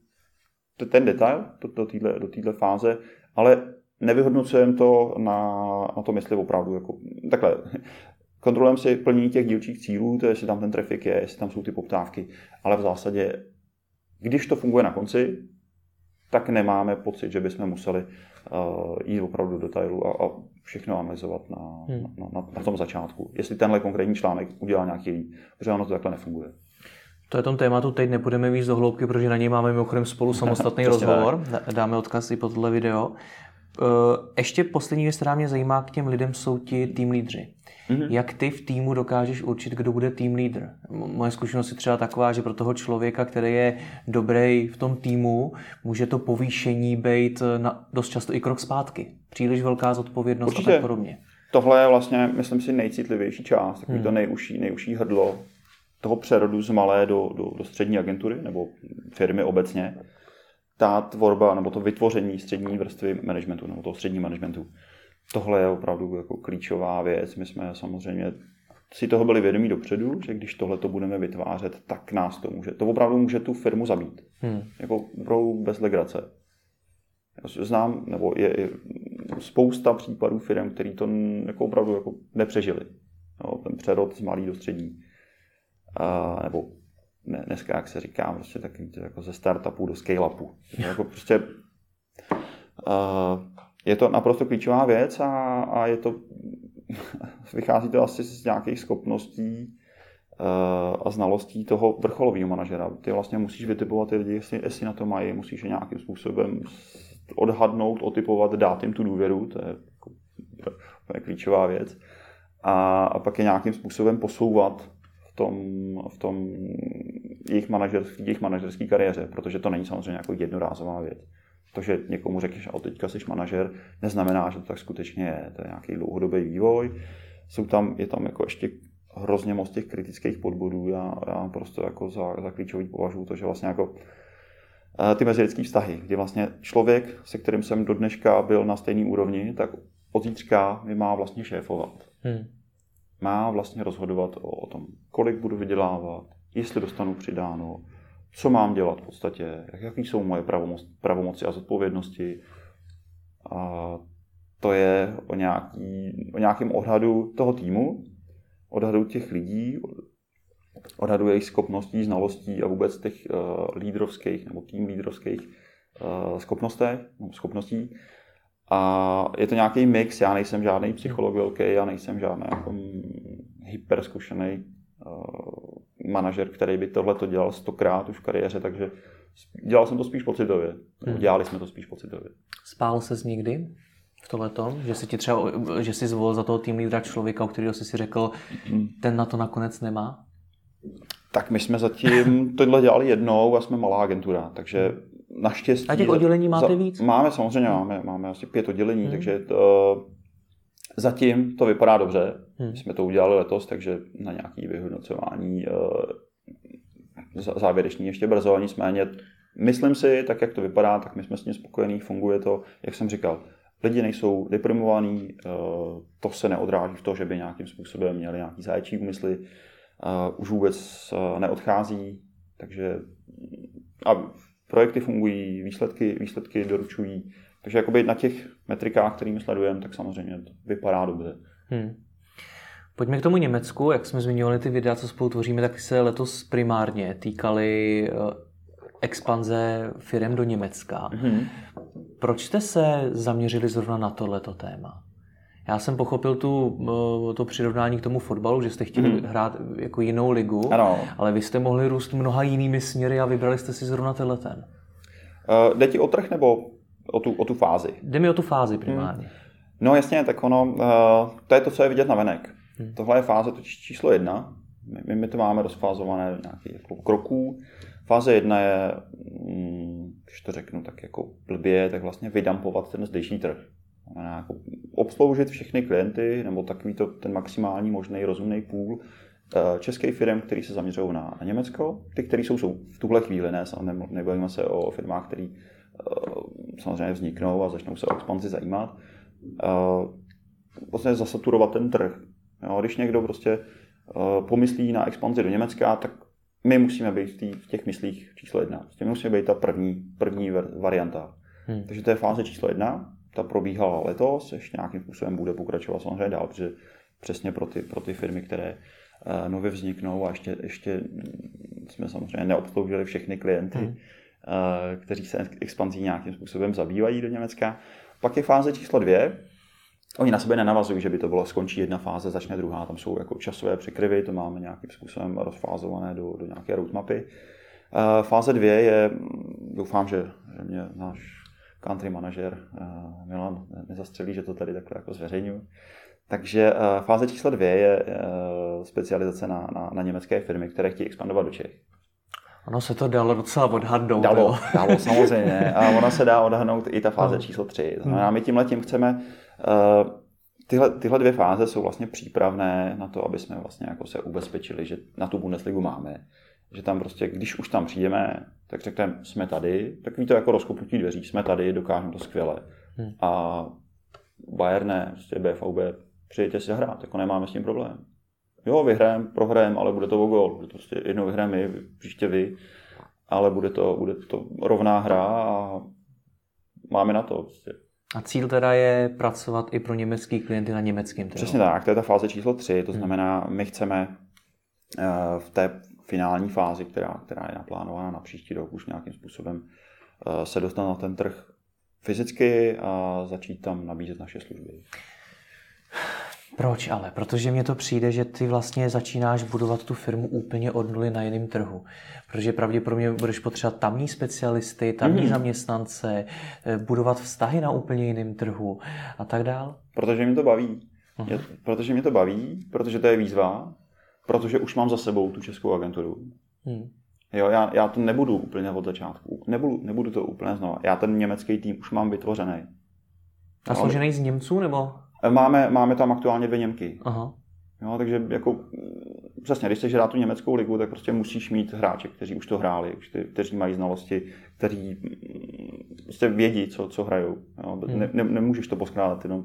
ten detail do, do téhle do týhle fáze, ale nevyhodnocujeme to na, na tom, jestli opravdu jako, takhle, kontrolujeme si plnění těch dílčích cílů, to je, jestli tam ten trafik je, jestli tam jsou ty poptávky, ale v zásadě, když to funguje na konci, tak nemáme pocit, že bychom museli jít opravdu do detailu a, a všechno analyzovat na, hmm. na, na, na tom začátku. Jestli tenhle konkrétní článek udělá nějaký líp, protože ono to takhle nefunguje. To je tom tématu teď nebudeme víc do hloubky, protože na něj máme mimochodem spolu samostatný rozhovor. Dáme odkaz i pod tohle video. Eh, ještě poslední věc, která mě zajímá k těm lidem, jsou ti tým lídři. Mm-hmm. Jak ty v týmu dokážeš určit, kdo bude tým lídr? Moje zkušenost je třeba taková, že pro toho člověka, který je dobrý v tom týmu, může to povýšení být na, dost často i krok zpátky. Příliš velká zodpovědnost Určitě. a tak podobně. Tohle je vlastně, myslím si, nejcitlivější část, takový hmm. to nejužší, nejužší hrdlo toho přerodu z malé do, do, do střední agentury nebo firmy obecně. Ta tvorba nebo to vytvoření střední vrstvy managementu nebo toho střední managementu tohle je opravdu jako klíčová věc. My jsme samozřejmě si toho byli vědomí dopředu, že když tohle to budeme vytvářet, tak nás to může, to opravdu může tu firmu zabít. Hmm. Jako opravdu bez legrace. Já znám, nebo je, je spousta případů firm, který to jako opravdu jako nepřežili. No, ten přerod z malý do střední. A, nebo ne, dneska, jak se říká, prostě takový to jako ze startupu do scale-upu. Jako prostě a, je to naprosto klíčová věc a, a je to, vychází to asi z nějakých schopností uh, a znalostí toho vrcholového manažera. Ty vlastně musíš vytipovat ty lidi, jestli, jestli na to mají, musíš je nějakým způsobem odhadnout, otypovat, dát jim tu důvěru, to je, jako, to je klíčová věc. A, a pak je nějakým způsobem posouvat v tom, v tom jejich, manažerský, jejich manažerské kariéře, protože to není samozřejmě jako jednorázová věc. To, že někomu řekneš, a teďka jsi manažer, neznamená, že to tak skutečně je. To je nějaký dlouhodobý vývoj. Jsou tam, je tam jako ještě hrozně moc těch kritických podbodů. Já, já prostě jako za, za klíčový považuji to, že vlastně jako eh, ty mezilidské vztahy, kdy vlastně člověk, se kterým jsem do dneška byl na stejné úrovni, tak od zítřka mi má vlastně šéfovat. Hmm. Má vlastně rozhodovat o, o tom, kolik budu vydělávat, jestli dostanu přidáno, co mám dělat v podstatě, jaký jsou moje pravomoc, pravomoci a zodpovědnosti. A to je o, nějaký, o nějakém odhadu toho týmu, odhadu těch lidí, odhadu jejich schopností, znalostí a vůbec těch uh, lídrovských nebo tým lídrovských uh, schopnostech, no, schopností. A je to nějaký mix, já nejsem žádný psycholog velký, já nejsem žádný jako hyperskušený uh, manažer, který by tohle to dělal stokrát už v kariéře, takže dělal jsem to spíš pocitově. Hmm. Dělali jsme to spíš pocitově. Spál ses někdy v tom, že si ti třeba, že jsi zvolil za toho tým lídra člověka, o kterého jsi si řekl, hmm. ten na to nakonec nemá? Tak my jsme zatím tohle dělali jednou a jsme malá agentura, takže naštěstí... A těch oddělení máte víc? Máme, samozřejmě máme, máme asi pět oddělení, hmm. takže to, Zatím to vypadá dobře. Hmm. jsme to udělali letos, takže na nějaké vyhodnocování uh, závěrečný ještě brzo, nicméně myslím si, tak jak to vypadá, tak my jsme s tím spokojení, funguje to, jak jsem říkal, lidi nejsou deprimovaní, uh, to se neodráží v to, že by nějakým způsobem měli nějaký záječí úmysly, uh, už vůbec neodchází, takže a projekty fungují, výsledky, výsledky doručují, takže jakoby na těch metrikách, kterými sledujeme, tak samozřejmě to vypadá dobře. Hmm. Pojďme k tomu Německu. Jak jsme zmiňovali ty videa, co spolu tvoříme, tak se letos primárně týkaly eh, expanze firm do Německa. Hmm. Proč jste se zaměřili zrovna na tohleto téma? Já jsem pochopil tu, eh, to přirovnání k tomu fotbalu, že jste chtěli hmm. hrát jako jinou ligu, ano. ale vy jste mohli růst mnoha jinými směry a vybrali jste si zrovna tenhle ten. Uh, jde ti o trh nebo o tu, o tu fázi. Jde mi o tu fázi primárně. Hmm. No jasně, tak ono, uh, to je to, co je vidět na venek. Hmm. Tohle je fáze totiž číslo jedna. My, my to máme rozfázované do nějakých jako kroků. Fáze jedna je, mm, když to řeknu tak jako blbě, tak vlastně vydampovat ten zdejší trh. Znamená jako obsloužit všechny klienty, nebo takový to, ten maximální možný rozumný půl eh, českých firm, které se zaměřují na, na Německo, ty, které jsou, jsou v tuhle chvíli, ne, nebavíme se o firmách, které samozřejmě vzniknou a začnou se o expanzi zajímat. Vlastně zasaturovat ten trh. Jo, když někdo prostě pomyslí na expanzi do Německa, tak my musíme být v, těch myslích číslo jedna. Prostě my musíme být ta první, první varianta. Hmm. Takže to je fáze číslo jedna. Ta probíhala letos, ještě nějakým způsobem bude pokračovat samozřejmě dál, protože přesně pro ty, pro ty firmy, které uh, nově vzniknou a ještě, ještě jsme samozřejmě neobsloužili všechny klienty, hmm. Uh, kteří se expanzí nějakým způsobem zabývají do Německa. Pak je fáze číslo dvě, Oni na sebe nenavazují, že by to bylo, skončí jedna fáze, začne druhá. Tam jsou jako časové překryvy, to máme nějakým způsobem rozfázované do, do nějaké roadmapy. Uh, fáze dvě je, doufám, že, že mě náš country manažer uh, Milan nezastřelí, že to tady takhle jako zveřejňuji. Takže fáze číslo dvě je specializace na, na, na německé firmy, které chtějí expandovat do Čech. Ono se to dalo docela odhadnout. Dalo, dalo samozřejmě. A ona se dá odhadnout i ta fáze no. číslo tři. Znamená, my tímhle tím chceme Uh, tyhle, tyhle dvě fáze jsou vlastně přípravné na to, aby jsme vlastně jako se ubezpečili, že na tu Bundesligu máme. Že tam prostě, když už tam přijdeme, tak řekneme, jsme tady, tak to jako rozkopnutí dveří, jsme tady, dokážeme to skvěle. Hmm. A Bayern ne, prostě BVB, přijďte si hrát, jako nemáme s tím problém. Jo, vyhrajeme, prohrajeme, ale bude to o gol. Bude to prostě jednou vyhrajeme my, příště vy, ale bude to, bude to rovná hra a máme na to. Prostě. A cíl teda je pracovat i pro německý klienty na německém trhu. Přesně tak, to je ta fáze číslo 3, to hmm. znamená, my chceme eh, v té finální fázi, která, která je naplánována na příští rok, už nějakým způsobem eh, se dostat na ten trh fyzicky a začít tam nabízet naše služby. Proč ale? Protože mně to přijde, že ty vlastně začínáš budovat tu firmu úplně od nuly na jiném trhu. Protože pravděpodobně budeš potřebovat tamní specialisty, tamní mm. zaměstnance, eh, budovat vztahy na úplně jiném trhu a tak dál. Protože mě to baví. Uh-huh. Je, protože mě to baví, protože to je výzva, protože už mám za sebou tu českou agenturu. Hmm. Jo, já, já to nebudu úplně od začátku. Nebudu, nebudu to úplně znova. Já ten německý tým už mám vytvořený. A složený z Němců nebo? Máme, máme tam aktuálně dvě Němky. Aha. Jo, takže jako, přesně, když chceš hrát tu německou ligu, tak prostě musíš mít hráče, kteří už to hráli, kteří mají znalosti, kteří prostě vědí, co, co hrajou. Jo. Hmm. Ne, ne, nemůžeš to poskládat jenom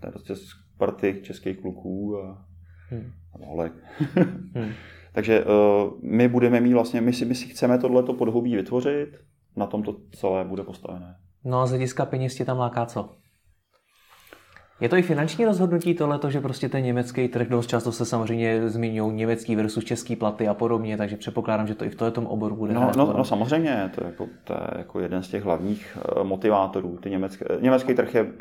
to je prostě z party českých kluků a, hmm. a holek. hmm. Takže uh, my budeme mít vlastně, my si, my si chceme tohleto podhoubí vytvořit, na tom to celé bude postavené. No a z hlediska peněz tě tam láká co? Je to i finanční rozhodnutí tohle, že prostě ten německý trh, dost často se samozřejmě zmiňují německý versus český platy a podobně, takže předpokládám, že to i v tomto oboru bude. No, no, no, samozřejmě, to je, jako, to je jako jeden z těch hlavních eh, motivátorů. Ty německé, německý trh je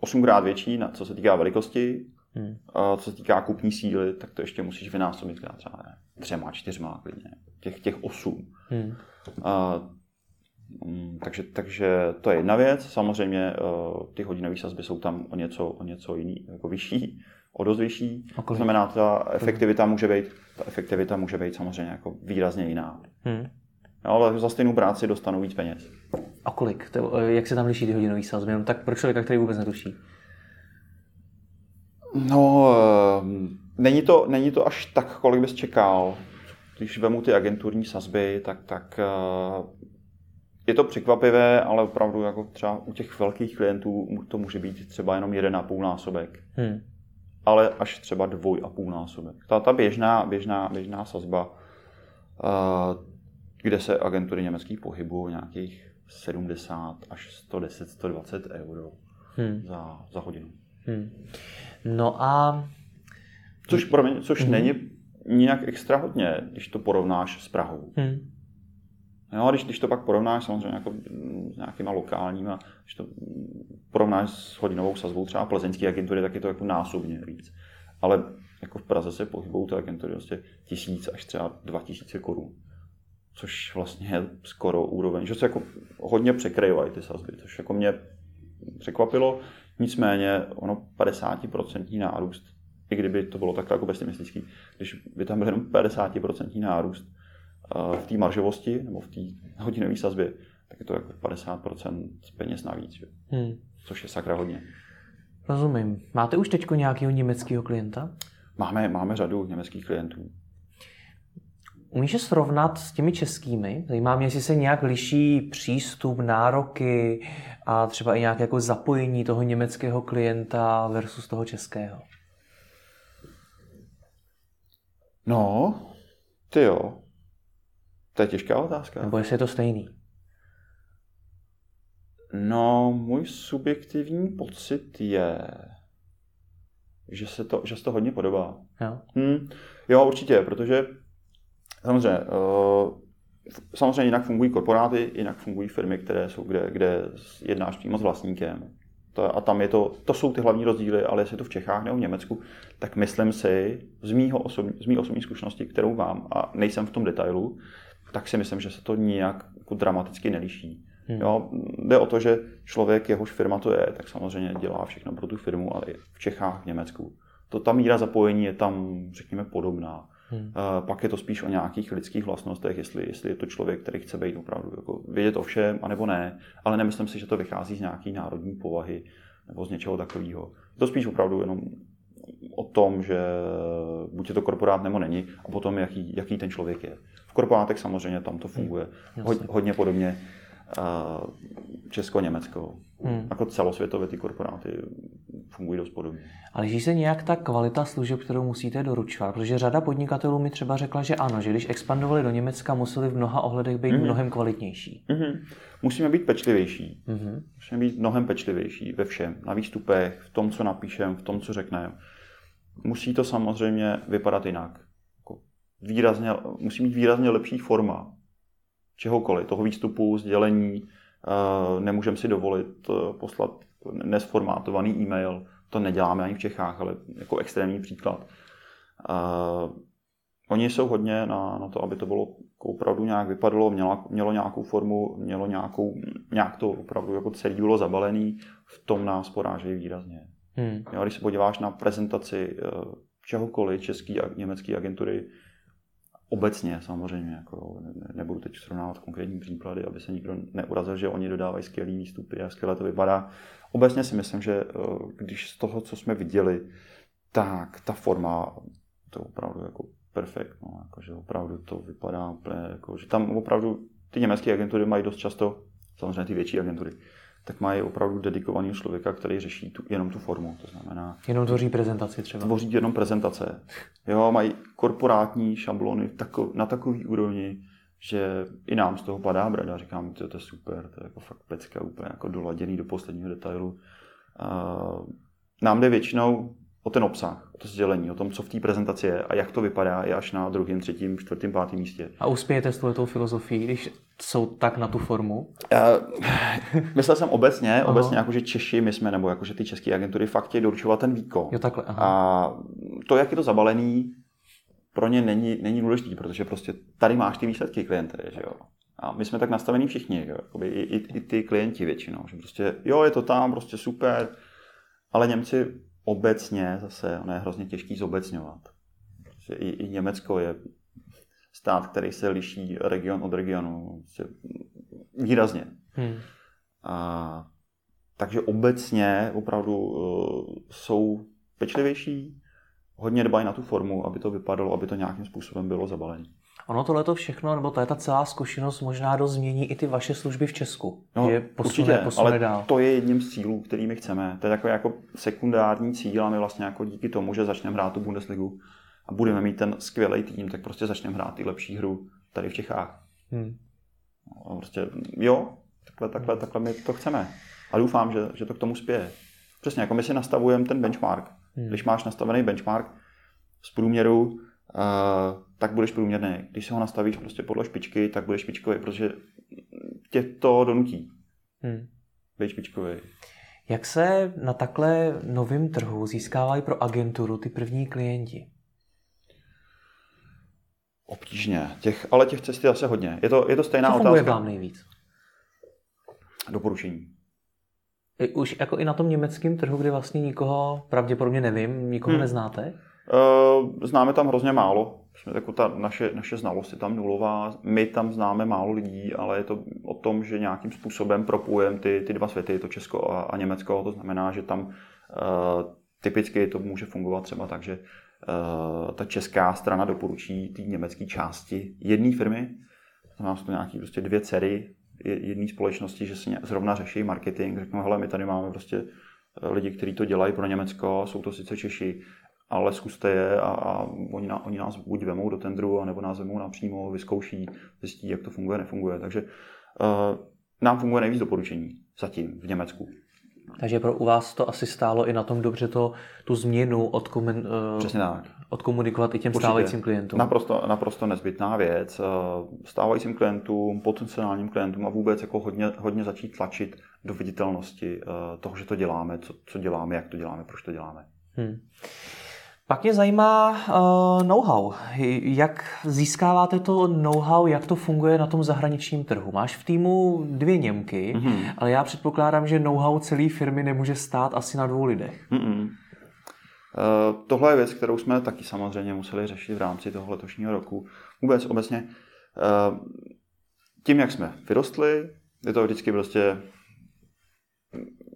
osmkrát větší, na co se týká velikosti, hmm. a co se týká kupní síly, tak to ještě musíš vynásobit třeba ne, třema, čtyřma klidně, těch, těch osm. Hmm. A, Mm, takže, takže to je jedna věc. Samozřejmě eh, ty hodinové sazby jsou tam o něco, o něco jiný, jako vyšší, o dost vyšší. To znamená, ta efektivita může být, ta efektivita může být samozřejmě jako výrazně jiná. Hmm. No, ale za stejnou práci dostanou víc peněz. A kolik? To, eh, jak se tam liší ty hodinové sazby? No, tak pro člověka, který vůbec netuší. No, eh, není to, není to až tak, kolik bys čekal. Když vemu ty agenturní sazby, tak, tak je to překvapivé, ale opravdu jako třeba u těch velkých klientů to může být třeba jenom jeden a půl násobek. Hmm. Ale až třeba dvoj a půl násobek. Ta, ta běžná, běžná, běžná sazba, uh, kde se agentury německých pohybují nějakých 70 až 110, 120 euro hmm. za, za hodinu. Hmm. No a... Což, promiň, což hmm. není nějak extra hodně, když to porovnáš s Prahou. Hmm. Jo, když, když to pak porovnáš samozřejmě jako s nějakýma lokálníma, když to porovnáš s hodinovou sazbou třeba plzeňské agentury, tak je to jako násobně víc. Ale jako v Praze se pohybují ty agentury vlastně tisíc až třeba dva tisíce korun. Což vlastně je skoro úroveň, že se jako hodně překrývají ty sazby, což jako mě překvapilo. Nicméně ono 50% nárůst, i kdyby to bylo takhle jako pesimistický, když by tam byl jenom 50% nárůst, v té maržovosti nebo v té hodinové sazbě, tak je to jako 50% peněz navíc, hmm. což je sakra hodně. Rozumím. Máte už teď nějakého německého klienta? Máme, máme řadu německých klientů. Umíš je srovnat s těmi českými? Zajímá mě, jestli se nějak liší přístup, nároky a třeba i nějaké jako zapojení toho německého klienta versus toho českého. No, ty jo. To je těžká otázka. Nebo jestli je to stejný? No, můj subjektivní pocit je, že se to, že se to hodně podobá. Jo, hmm, jo určitě, protože samozřejmě, uh, samozřejmě jinak fungují korporáty, jinak fungují firmy, které jsou, kde, kde jednáš přímo s vlastníkem. To, a tam je to, to jsou ty hlavní rozdíly, ale jestli je to v Čechách nebo v Německu, tak myslím si, z, mýho osobní, z mý osobní zkušenosti, kterou mám, a nejsem v tom detailu, tak si myslím, že se to nijak jako dramaticky neliší. Hmm. Jo, jde o to, že člověk, jehož firma to je, tak samozřejmě dělá všechno pro tu firmu, ale i v Čechách, v Německu. To ta míra zapojení je tam, řekněme, podobná. Hmm. Uh, pak je to spíš o nějakých lidských vlastnostech, jestli, jestli je to člověk, který chce být opravdu jako vědět o všem, anebo ne. Ale nemyslím si, že to vychází z nějaké národní povahy nebo z něčeho takového. Je to spíš opravdu jenom o tom, že buď je to korporát nebo není, a potom jaký, jaký ten člověk je. V korporátech samozřejmě tam to funguje hmm. hodně podobně. Česko-Německo. Hmm. Jako celosvětově ty korporáty fungují dost podobně. Ale liší se nějak ta kvalita služeb, kterou musíte doručovat? Protože řada podnikatelů mi třeba řekla, že ano, že když expandovali do Německa, museli v mnoha ohledech být hmm mnohem kvalitnější. hmm Musíme být pečlivější. hmm Musíme být mnohem pečlivější ve všem. Na výstupech, v tom, co napíšem, v tom, co řekneme. Musí to samozřejmě vypadat jinak. Jako výrazně, musí mít výrazně lepší forma čehokoliv, toho výstupu, sdělení, eh, nemůžeme si dovolit eh, poslat nesformátovaný e-mail, to neděláme ani v Čechách, ale jako extrémní příklad. Uh, oni jsou hodně na, na to, aby to bylo jako opravdu nějak vypadalo, mělo, mělo nějakou formu, mělo nějakou, nějak to opravdu jako celý bylo zabalený, v tom nás porážejí výrazně. Hmm. Jo, když se podíváš na prezentaci uh, čehokoliv české a německé agentury, obecně samozřejmě, jako nebudu teď srovnávat konkrétní příklady, aby se nikdo neurazil, že oni dodávají skvělé výstupy a skvěle to vypadá. Obecně si myslím, že eh, když z toho, co jsme viděli, tak ta forma to opravdu jako perfekt, no, jako, že opravdu to vypadá úplně, jako, že tam opravdu ty německé agentury mají dost často, samozřejmě ty větší agentury, tak mají opravdu dedikovaného člověka, který řeší tu, jenom tu formu. To znamená... Jenom tvoří prezentaci třeba. Tvoří jenom prezentace. Jo, mají korporátní šablony tako, na takový úrovni, že i nám z toho padá brada. Říkám, to, to je super, to je jako fakt pecka, úplně jako doladěný do posledního detailu. Uh, nám jde většinou o ten obsah, o to sdělení, o tom, co v té prezentaci je a jak to vypadá je až na druhém, třetím, čtvrtém, pátém místě. A uspějete s touto filozofií, když jsou tak na tu formu? Uh, myslel jsem obecně, aha. obecně jako, že Češi, my jsme, nebo jako, že ty české agentury fakt chtějí doručovat ten výkon. Jo, takhle, aha. A to, jak je to zabalený, pro ně není, není důležitý, protože prostě tady máš ty výsledky klienty, že jo. A my jsme tak nastavení všichni, jo? Jakoby i, i, i, ty klienti většinou, že prostě jo, je to tam, prostě super, ale Němci obecně zase, ono je hrozně těžký zobecňovat. Prostě I, I Německo je stát, který se liší region od regionu prostě výrazně. Hmm. A, takže obecně opravdu uh, jsou pečlivější, hodně dbají na tu formu, aby to vypadalo, aby to nějakým způsobem bylo zabalené. Ono tohle to všechno, nebo to je ta celá zkušenost možná dost změní i ty vaše služby v Česku. No, je posune, určitě, posune ale dál. to je jedním z cílů, který my chceme. To je takový jako sekundární cíl a my vlastně jako díky tomu, že začneme hrát tu Bundesligu a budeme mít ten skvělý tým, tak prostě začneme hrát ty lepší hru tady v Čechách. Hmm. No, prostě jo, takhle, takhle, takhle my to chceme. A doufám, že, že to k tomu spěje. Přesně, jako my si nastavujeme ten benchmark. Hmm. Když máš nastavený benchmark z průměru, uh, tak budeš průměrný. Když si ho nastavíš prostě podle špičky, tak budeš špičkový, protože tě to donutí. Hmm. Být špičkový. Jak se na takhle novém trhu získávají pro agenturu ty první klienti? Obtížně, těch, ale těch cest je zase hodně. Je to, je to stejná Co otázka. vám nejvíc? Doporučení. Už jako i na tom německém trhu, kde vlastně nikoho, pravděpodobně nevím, nikoho hmm. neznáte? Uh, známe tam hrozně málo. Jsme, jako ta naše, naše znalost je tam nulová. My tam známe málo lidí, ale je to o tom, že nějakým způsobem propujeme ty, ty dva světy, to Česko a, a Německo. To znamená, že tam uh, typicky to může fungovat třeba tak, že ta česká strana doporučí té německé části jedné firmy, znamená to nějaký prostě dvě dcery jedné společnosti, že si zrovna řeší marketing, řeknou, hele, my tady máme prostě lidi, kteří to dělají pro Německo, jsou to sice Češi, ale zkuste je a, a oni, na, oni nás buď vemou do tendru, nebo nás vemou napřímo, vyzkouší, zjistí, jak to funguje, nefunguje. Takže uh, nám funguje nejvíc doporučení zatím v Německu. Takže pro u vás to asi stálo i na tom dobře to, tu změnu odkomun, uh, Přesně tak. odkomunikovat i těm Určitě. stávajícím klientům. Naprosto, naprosto nezbytná věc. Stávajícím klientům, potenciálním klientům a vůbec jako hodně, hodně začít tlačit do viditelnosti toho, že to děláme, co, co děláme, jak to děláme, proč to děláme. Hmm. Pak mě zajímá uh, know-how. Jak získáváte to know-how, jak to funguje na tom zahraničním trhu? Máš v týmu dvě Němky, mm-hmm. ale já předpokládám, že know-how celé firmy nemůže stát asi na dvou lidech. Mm-hmm. Uh, tohle je věc, kterou jsme taky samozřejmě museli řešit v rámci toho letošního roku. Vůbec obecně uh, tím, jak jsme vyrostli, je to vždycky prostě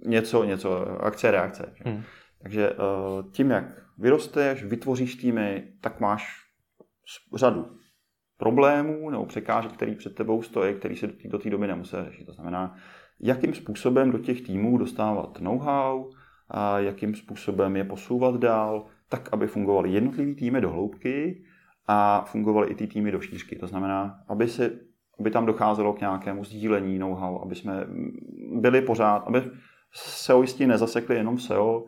něco, něco, akce, reakce. Mm. Takže uh, tím, jak vyrosteš, vytvoříš týmy, tak máš řadu problémů nebo překážek, který před tebou stojí, který se do té doby nemusí řešit. To znamená, jakým způsobem do těch týmů dostávat know-how, a jakým způsobem je posouvat dál, tak, aby fungovaly jednotlivý týmy do hloubky a fungovaly i ty týmy do šířky. To znamená, aby, se, aby tam docházelo k nějakému sdílení know-how, aby jsme byli pořád, aby SEOisti nezasekli jenom SEO,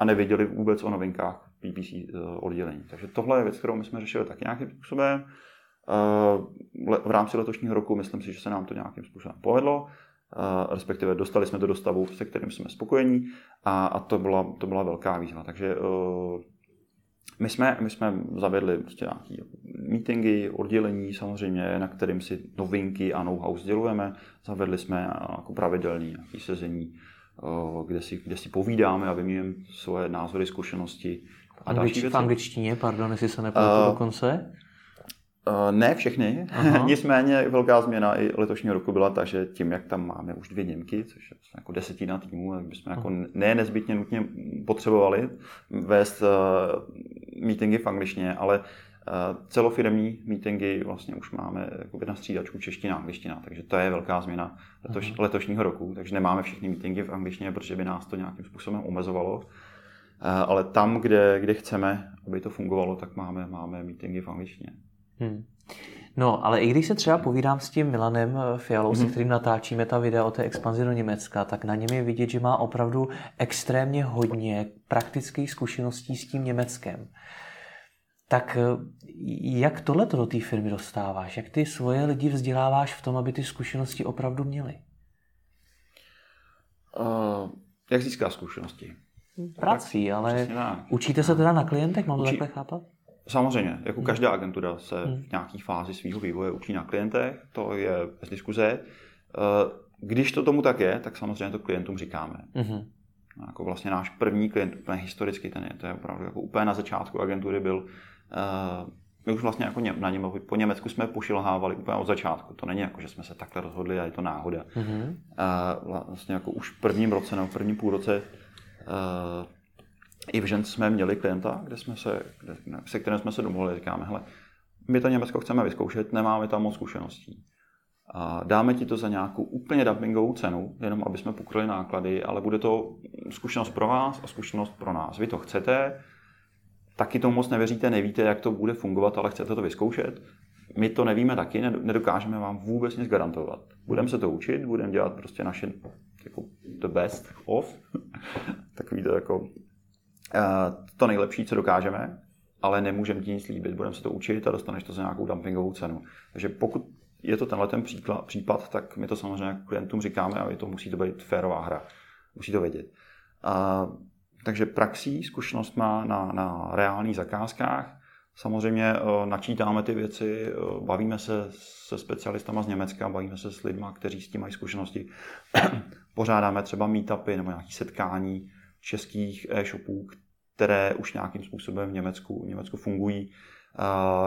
a nevěděli vůbec o novinkách PPC eh, oddělení. Takže tohle je věc, kterou my jsme řešili tak nějakým způsobem. Eh, v rámci letošního roku myslím si, že se nám to nějakým způsobem povedlo, eh, respektive dostali jsme to do stavu, se kterým jsme spokojení a, a to, byla, to byla velká výzva. Takže my jsme, my jsme zavedli prostě nějaké meetingy, oddělení samozřejmě, na kterým si novinky a know-how sdělujeme. Zavedli jsme jako pravidelný nějaký sezení kde si, kde si povídáme a vyměňujeme svoje názory, zkušenosti a další věci. V angličtině, pardon, jestli se nepletu uh, dokonce? Uh, ne všechny, nicméně velká změna i letošního roku byla ta, že tím, jak tam máme už dvě Němky, což je jako desetina týmů, tak bychom jako ne nezbytně nutně potřebovali vést uh, meetingy v angličtině, ale celofirmní meetingy vlastně už máme jakoby na střídačku čeština, angličtina, takže to je velká změna letoš, letošního roku, takže nemáme všechny meetingy v angličtině, protože by nás to nějakým způsobem omezovalo. Ale tam, kde, kde chceme, aby to fungovalo, tak máme, máme meetingy v angličtině. Hmm. No, ale i když se třeba povídám s tím Milanem Fialou, mm-hmm. se mhm. kterým natáčíme ta videa o té expanzi do Německa, tak na něm je vidět, že má opravdu extrémně hodně praktických zkušeností s tím Německem. Tak eh, jak tohle do té firmy dostáváš? Jak ty svoje lidi vzděláváš v tom, aby ty zkušenosti opravdu měli? Uh, jak získá zkušenosti? Prací, ale učíte se teda na klientech, mám to Učí... takhle chápat? Samozřejmě, jako hmm. každá agentura se hmm. v nějaké fázi svého vývoje učí na klientech, to je bez diskuze. Eh, když to tomu tak je, tak samozřejmě to klientům říkáme. Hmm. Jako vlastně náš první klient, úplně historicky ten je, to je opravdu jako úplně na začátku agentury byl Uh, my už vlastně jako na něm, po Německu jsme pošilhávali úplně od začátku. To není jako, že jsme se takhle rozhodli a je to náhoda. Mm-hmm. Uh, vlastně jako už v prvním roce nebo v prvním půlroce uh, i v Žen jsme měli klienta, kde jsme se, kde, se kterým jsme se domluvili, říkáme, hele, my to Německo chceme vyzkoušet, nemáme tam moc zkušeností. A dáme ti to za nějakou úplně dumpingovou cenu, jenom aby jsme pokryli náklady, ale bude to zkušenost pro vás a zkušenost pro nás. Vy to chcete, taky tomu moc nevěříte, nevíte, jak to bude fungovat, ale chcete to vyzkoušet. My to nevíme taky, nedokážeme vám vůbec nic garantovat. Budeme se to učit, budeme dělat prostě naše jako the best of, takový to jako uh, to nejlepší, co dokážeme, ale nemůžeme ti nic líbit, budeme se to učit a dostaneš to za nějakou dumpingovou cenu. Takže pokud je to tenhle ten příklad, případ, tak my to samozřejmě klientům říkáme a to musí to být férová hra. Musí to vědět. Uh, takže praxí, zkušenost má na, na reálných zakázkách. Samozřejmě eh, načítáme ty věci, eh, bavíme se se specialistama z Německa, bavíme se s lidmi, kteří s tím mají zkušenosti. Pořádáme třeba meetupy nebo nějaké setkání českých e-shopů, které už nějakým způsobem v Německu, v Německu fungují.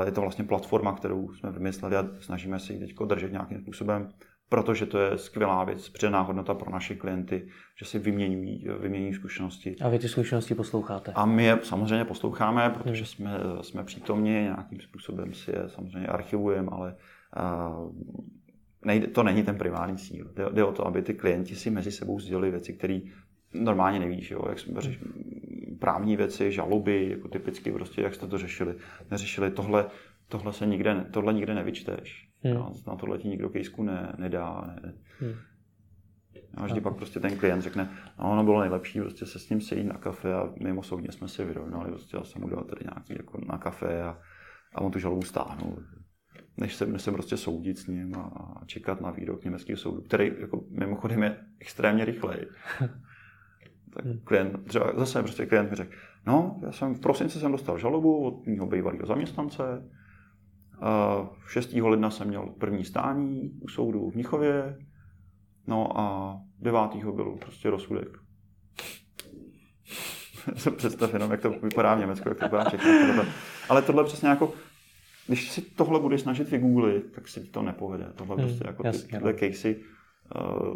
Je to vlastně platforma, kterou jsme vymysleli a snažíme se ji teď držet nějakým způsobem protože to je skvělá věc, přidaná hodnota pro naše klienty, že si vyměňují, vyměňují zkušenosti. A vy ty zkušenosti posloucháte? A my je samozřejmě posloucháme, protože hmm. jsme, jsme přítomni, nějakým způsobem si je samozřejmě archivujeme, ale uh, nejde, to není ten primární cíl. Jde, jde o to, aby ty klienti si mezi sebou sdělili věci, které normálně nevíš, jo? jak jsme řeš, právní věci, žaloby, jako typicky prostě, jak jste to řešili. Neřešili tohle, tohle se nikde, tohle nikde nevyčteš. Hmm. Na tohle ti nikdo kejsku ne, nedá. Ne. Hmm. A vždy pak prostě ten klient řekne, no ono bylo nejlepší prostě se s ním sejít na kafe a mimo soudně jsme si vyrovnali, prostě já jsem udělal tady nějaký jako na kafe a, a on tu žalobu stáhnul. Než se, než se prostě soudit s ním a, čekat na výrok německého soudu, který jako mimochodem je extrémně rychlej. tak hmm. klient, třeba zase prostě klient mi řekl, no, já jsem v prosinci jsem dostal žalobu od mého bývalého zaměstnance, 6. ledna jsem měl první stání u soudu v Mnichově, no a 9. byl prostě rozsudek. Představ jenom, jak to vypadá v Německu, jak to vypadá všechno. Ale tohle přesně jako, když si tohle budeš snažit vygooglit, tak si to nepovede. Tohle hmm, prostě jako jasně, ty, tyhle no. casey uh,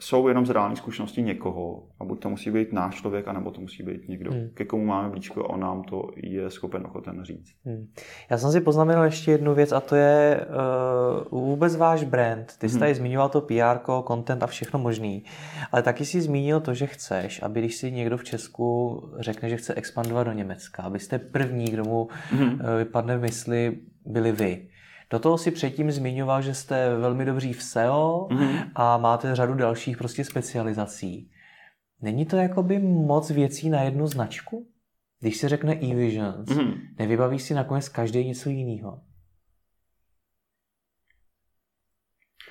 jsou jenom z reální zkušenosti někoho a buď to musí být náš člověk, anebo to musí být někdo, hmm. ke komu máme blízko a on nám to je schopen ochoten říct. Hmm. Já jsem si poznamenal ještě jednu věc a to je uh, vůbec váš brand. Ty jsi hmm. tady zmiňoval to PR, content a všechno možný, ale taky si zmínil to, že chceš, aby když si někdo v Česku řekne, že chce expandovat do Německa, abyste první, kdo mu hmm. uh, vypadne v mysli, byli vy. Do toho si předtím zmiňoval, že jste velmi dobří v SEO mm-hmm. a máte řadu dalších prostě specializací. Není to jakoby moc věcí na jednu značku? Když se řekne e-visions, mm-hmm. nevybaví si nakonec každý něco jiného?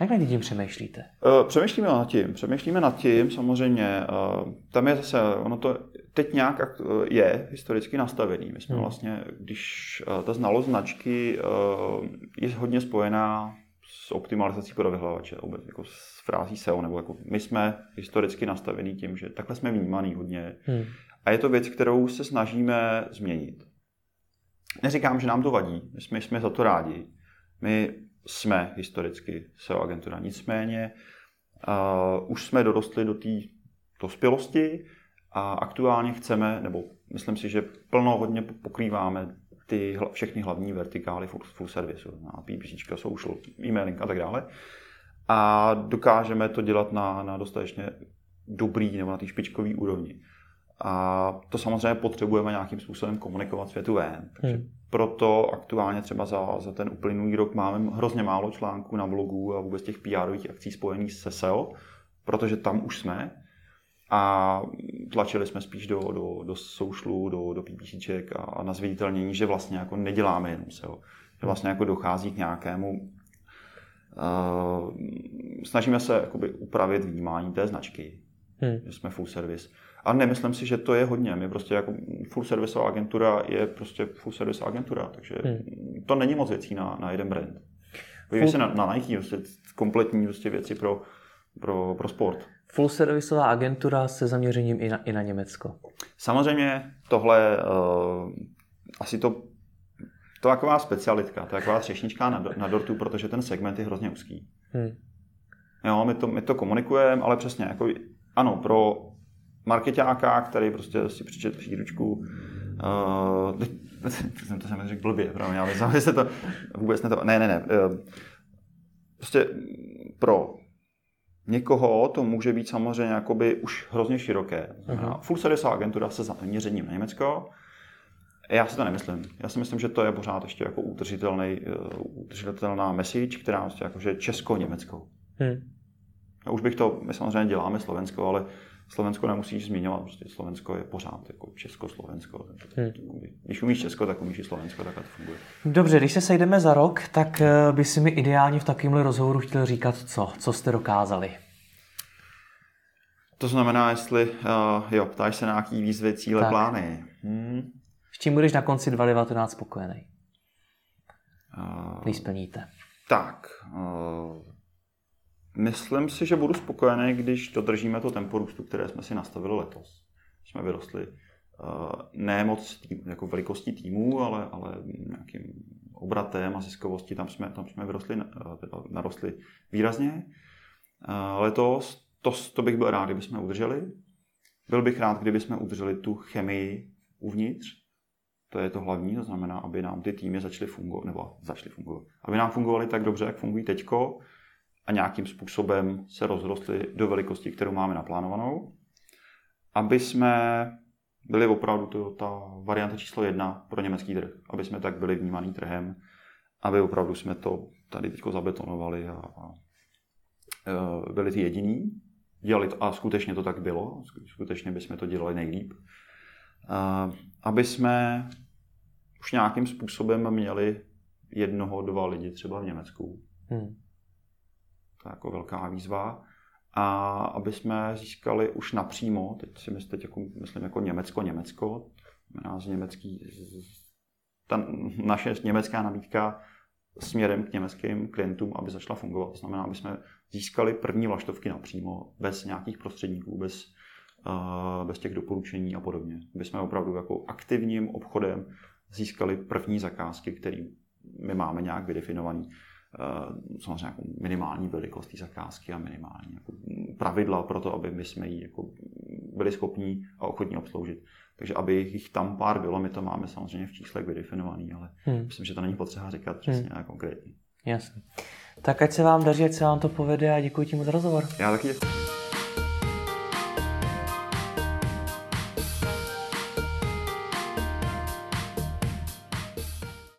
Jak nad tím přemýšlíte? Uh, přemýšlíme nad tím. Přemýšlíme nad tím, samozřejmě. Uh, tam je zase, ono to teď nějak eh, je historicky nastavený. My jsme hmm. vlastně, když ta znalost značky je hodně spojená s optimalizací pro vyhledávače, jako s frází SEO, nebo jako my jsme historicky nastavení tím, že takhle jsme vnímaný hodně. Hmm. A je to věc, kterou se snažíme změnit. Neříkám, že nám to vadí, my jsme, jsme za to rádi. My jsme historicky SEO agentura. Nicméně uh, už jsme dorostli do té dospělosti a aktuálně chceme, nebo myslím si, že plno hodně pokrýváme ty všechny hlavní vertikály full, full service, na PPC, social, e-mailing a tak dále. A dokážeme to dělat na, na dostatečně dobrý nebo na té špičkové úrovni. A to samozřejmě potřebujeme nějakým způsobem komunikovat světu ven. Takže hmm. proto aktuálně třeba za, za ten uplynulý rok máme hrozně málo článků na blogu a vůbec těch pr akcí spojených se SEO, protože tam už jsme. A tlačili jsme spíš do, do, do socialu, do, do PPCček a, a na zviditelnění, že vlastně jako neděláme jenom SEO. Že vlastně jako dochází k nějakému uh, snažíme se jakoby upravit vnímání té značky, hmm. že jsme full service a nemyslím si, že to je hodně. My prostě jako full servisová agentura je prostě full service agentura, takže hmm. to není moc věcí na, na jeden brand. Podívej se na, na Nike, prostě kompletní prostě věci pro, pro, pro sport. Full servisová agentura se zaměřením i na, i na Německo. Samozřejmě tohle uh, asi to to je taková specialitka, to je taková třešnička na, na dortu, protože ten segment je hrozně úzký. Hmm. Jo, my to, my to komunikujeme, ale přesně, jako, ano, pro marketáka, který prostě si přečet příručku. Uh, jsem to jsem řekl blbě, pravda, já se to vůbec ne to, ne, ne, ne. Uh, prostě pro někoho to může být samozřejmě jakoby už hrozně široké. uh-huh. full service agentura se zaměřením na Německo. Já si to nemyslím. Já si myslím, že to je pořád ještě jako udržitelný, uh, udržitelná message, která prostě jakože česko-německou. Hmm. Už bych to, my samozřejmě děláme Slovensko, ale Slovensko nemusíš zmiňovat, prostě Slovensko je pořád jako Československo. Hmm. Když umíš Česko, tak umíš i Slovensko, tak to funguje. Dobře, když se sejdeme za rok, tak eh, by si mi ideálně v takovémhle rozhovoru chtěl říkat co? Co jste dokázali? To znamená, jestli, uh, jo, ptáš se na nějaký výzvy, cíle, tak. plány. Hmm. S čím budeš na konci 2019 spokojený? Uh, když splníte. Tak, uh, Myslím si, že budu spokojený, když dodržíme to tempo růstu, které jsme si nastavili letos. Jsme vyrostli uh, ne moc tým, jako velikostí týmů, ale, ale nějakým obratem a ziskovostí, tam jsme, tam jsme vyrostli, narostli výrazně. Letos to, to bych byl rád, kdybychom udrželi. Byl bych rád, kdybychom udrželi tu chemii uvnitř. To je to hlavní, to znamená, aby nám ty týmy začaly fungovat, nebo začaly fungovat. Aby nám fungovaly tak dobře, jak fungují teďko a nějakým způsobem se rozrostly do velikosti, kterou máme naplánovanou. Aby jsme byli opravdu to, ta varianta číslo jedna pro německý trh. Aby jsme tak byli vnímaný trhem, aby opravdu jsme to tady teď zabetonovali a, a e, byli ty jediní. Dělali to, a skutečně to tak bylo, skutečně bychom to dělali nejlíp. A, aby jsme už nějakým způsobem měli jednoho, dva lidi třeba v Německu. Hmm. To je jako velká výzva. A aby jsme získali už napřímo, teď si myslím, jako, myslím jako Německo, Německo, z německý, ta naše německá nabídka směrem k německým klientům, aby začala fungovat. To znamená, aby jsme získali první vlaštovky napřímo, bez nějakých prostředníků, bez, uh, bez těch doporučení a podobně. Aby jsme opravdu jako aktivním obchodem získali první zakázky, které my máme nějak vydefinovaný. Uh, samozřejmě jako minimální velikost té zakázky a minimální jako pravidla pro to, aby my jsme ji jako byli schopní a ochotní obsloužit. Takže aby jich tam pár bylo, my to máme samozřejmě v číslech vydefinovaný, ale hmm. myslím, že to není potřeba říkat přesně hmm. a konkrétně. Jasně. Tak ať se vám daří, ať se vám to povede a děkuji ti moc za rozhovor. Já taky děkuji.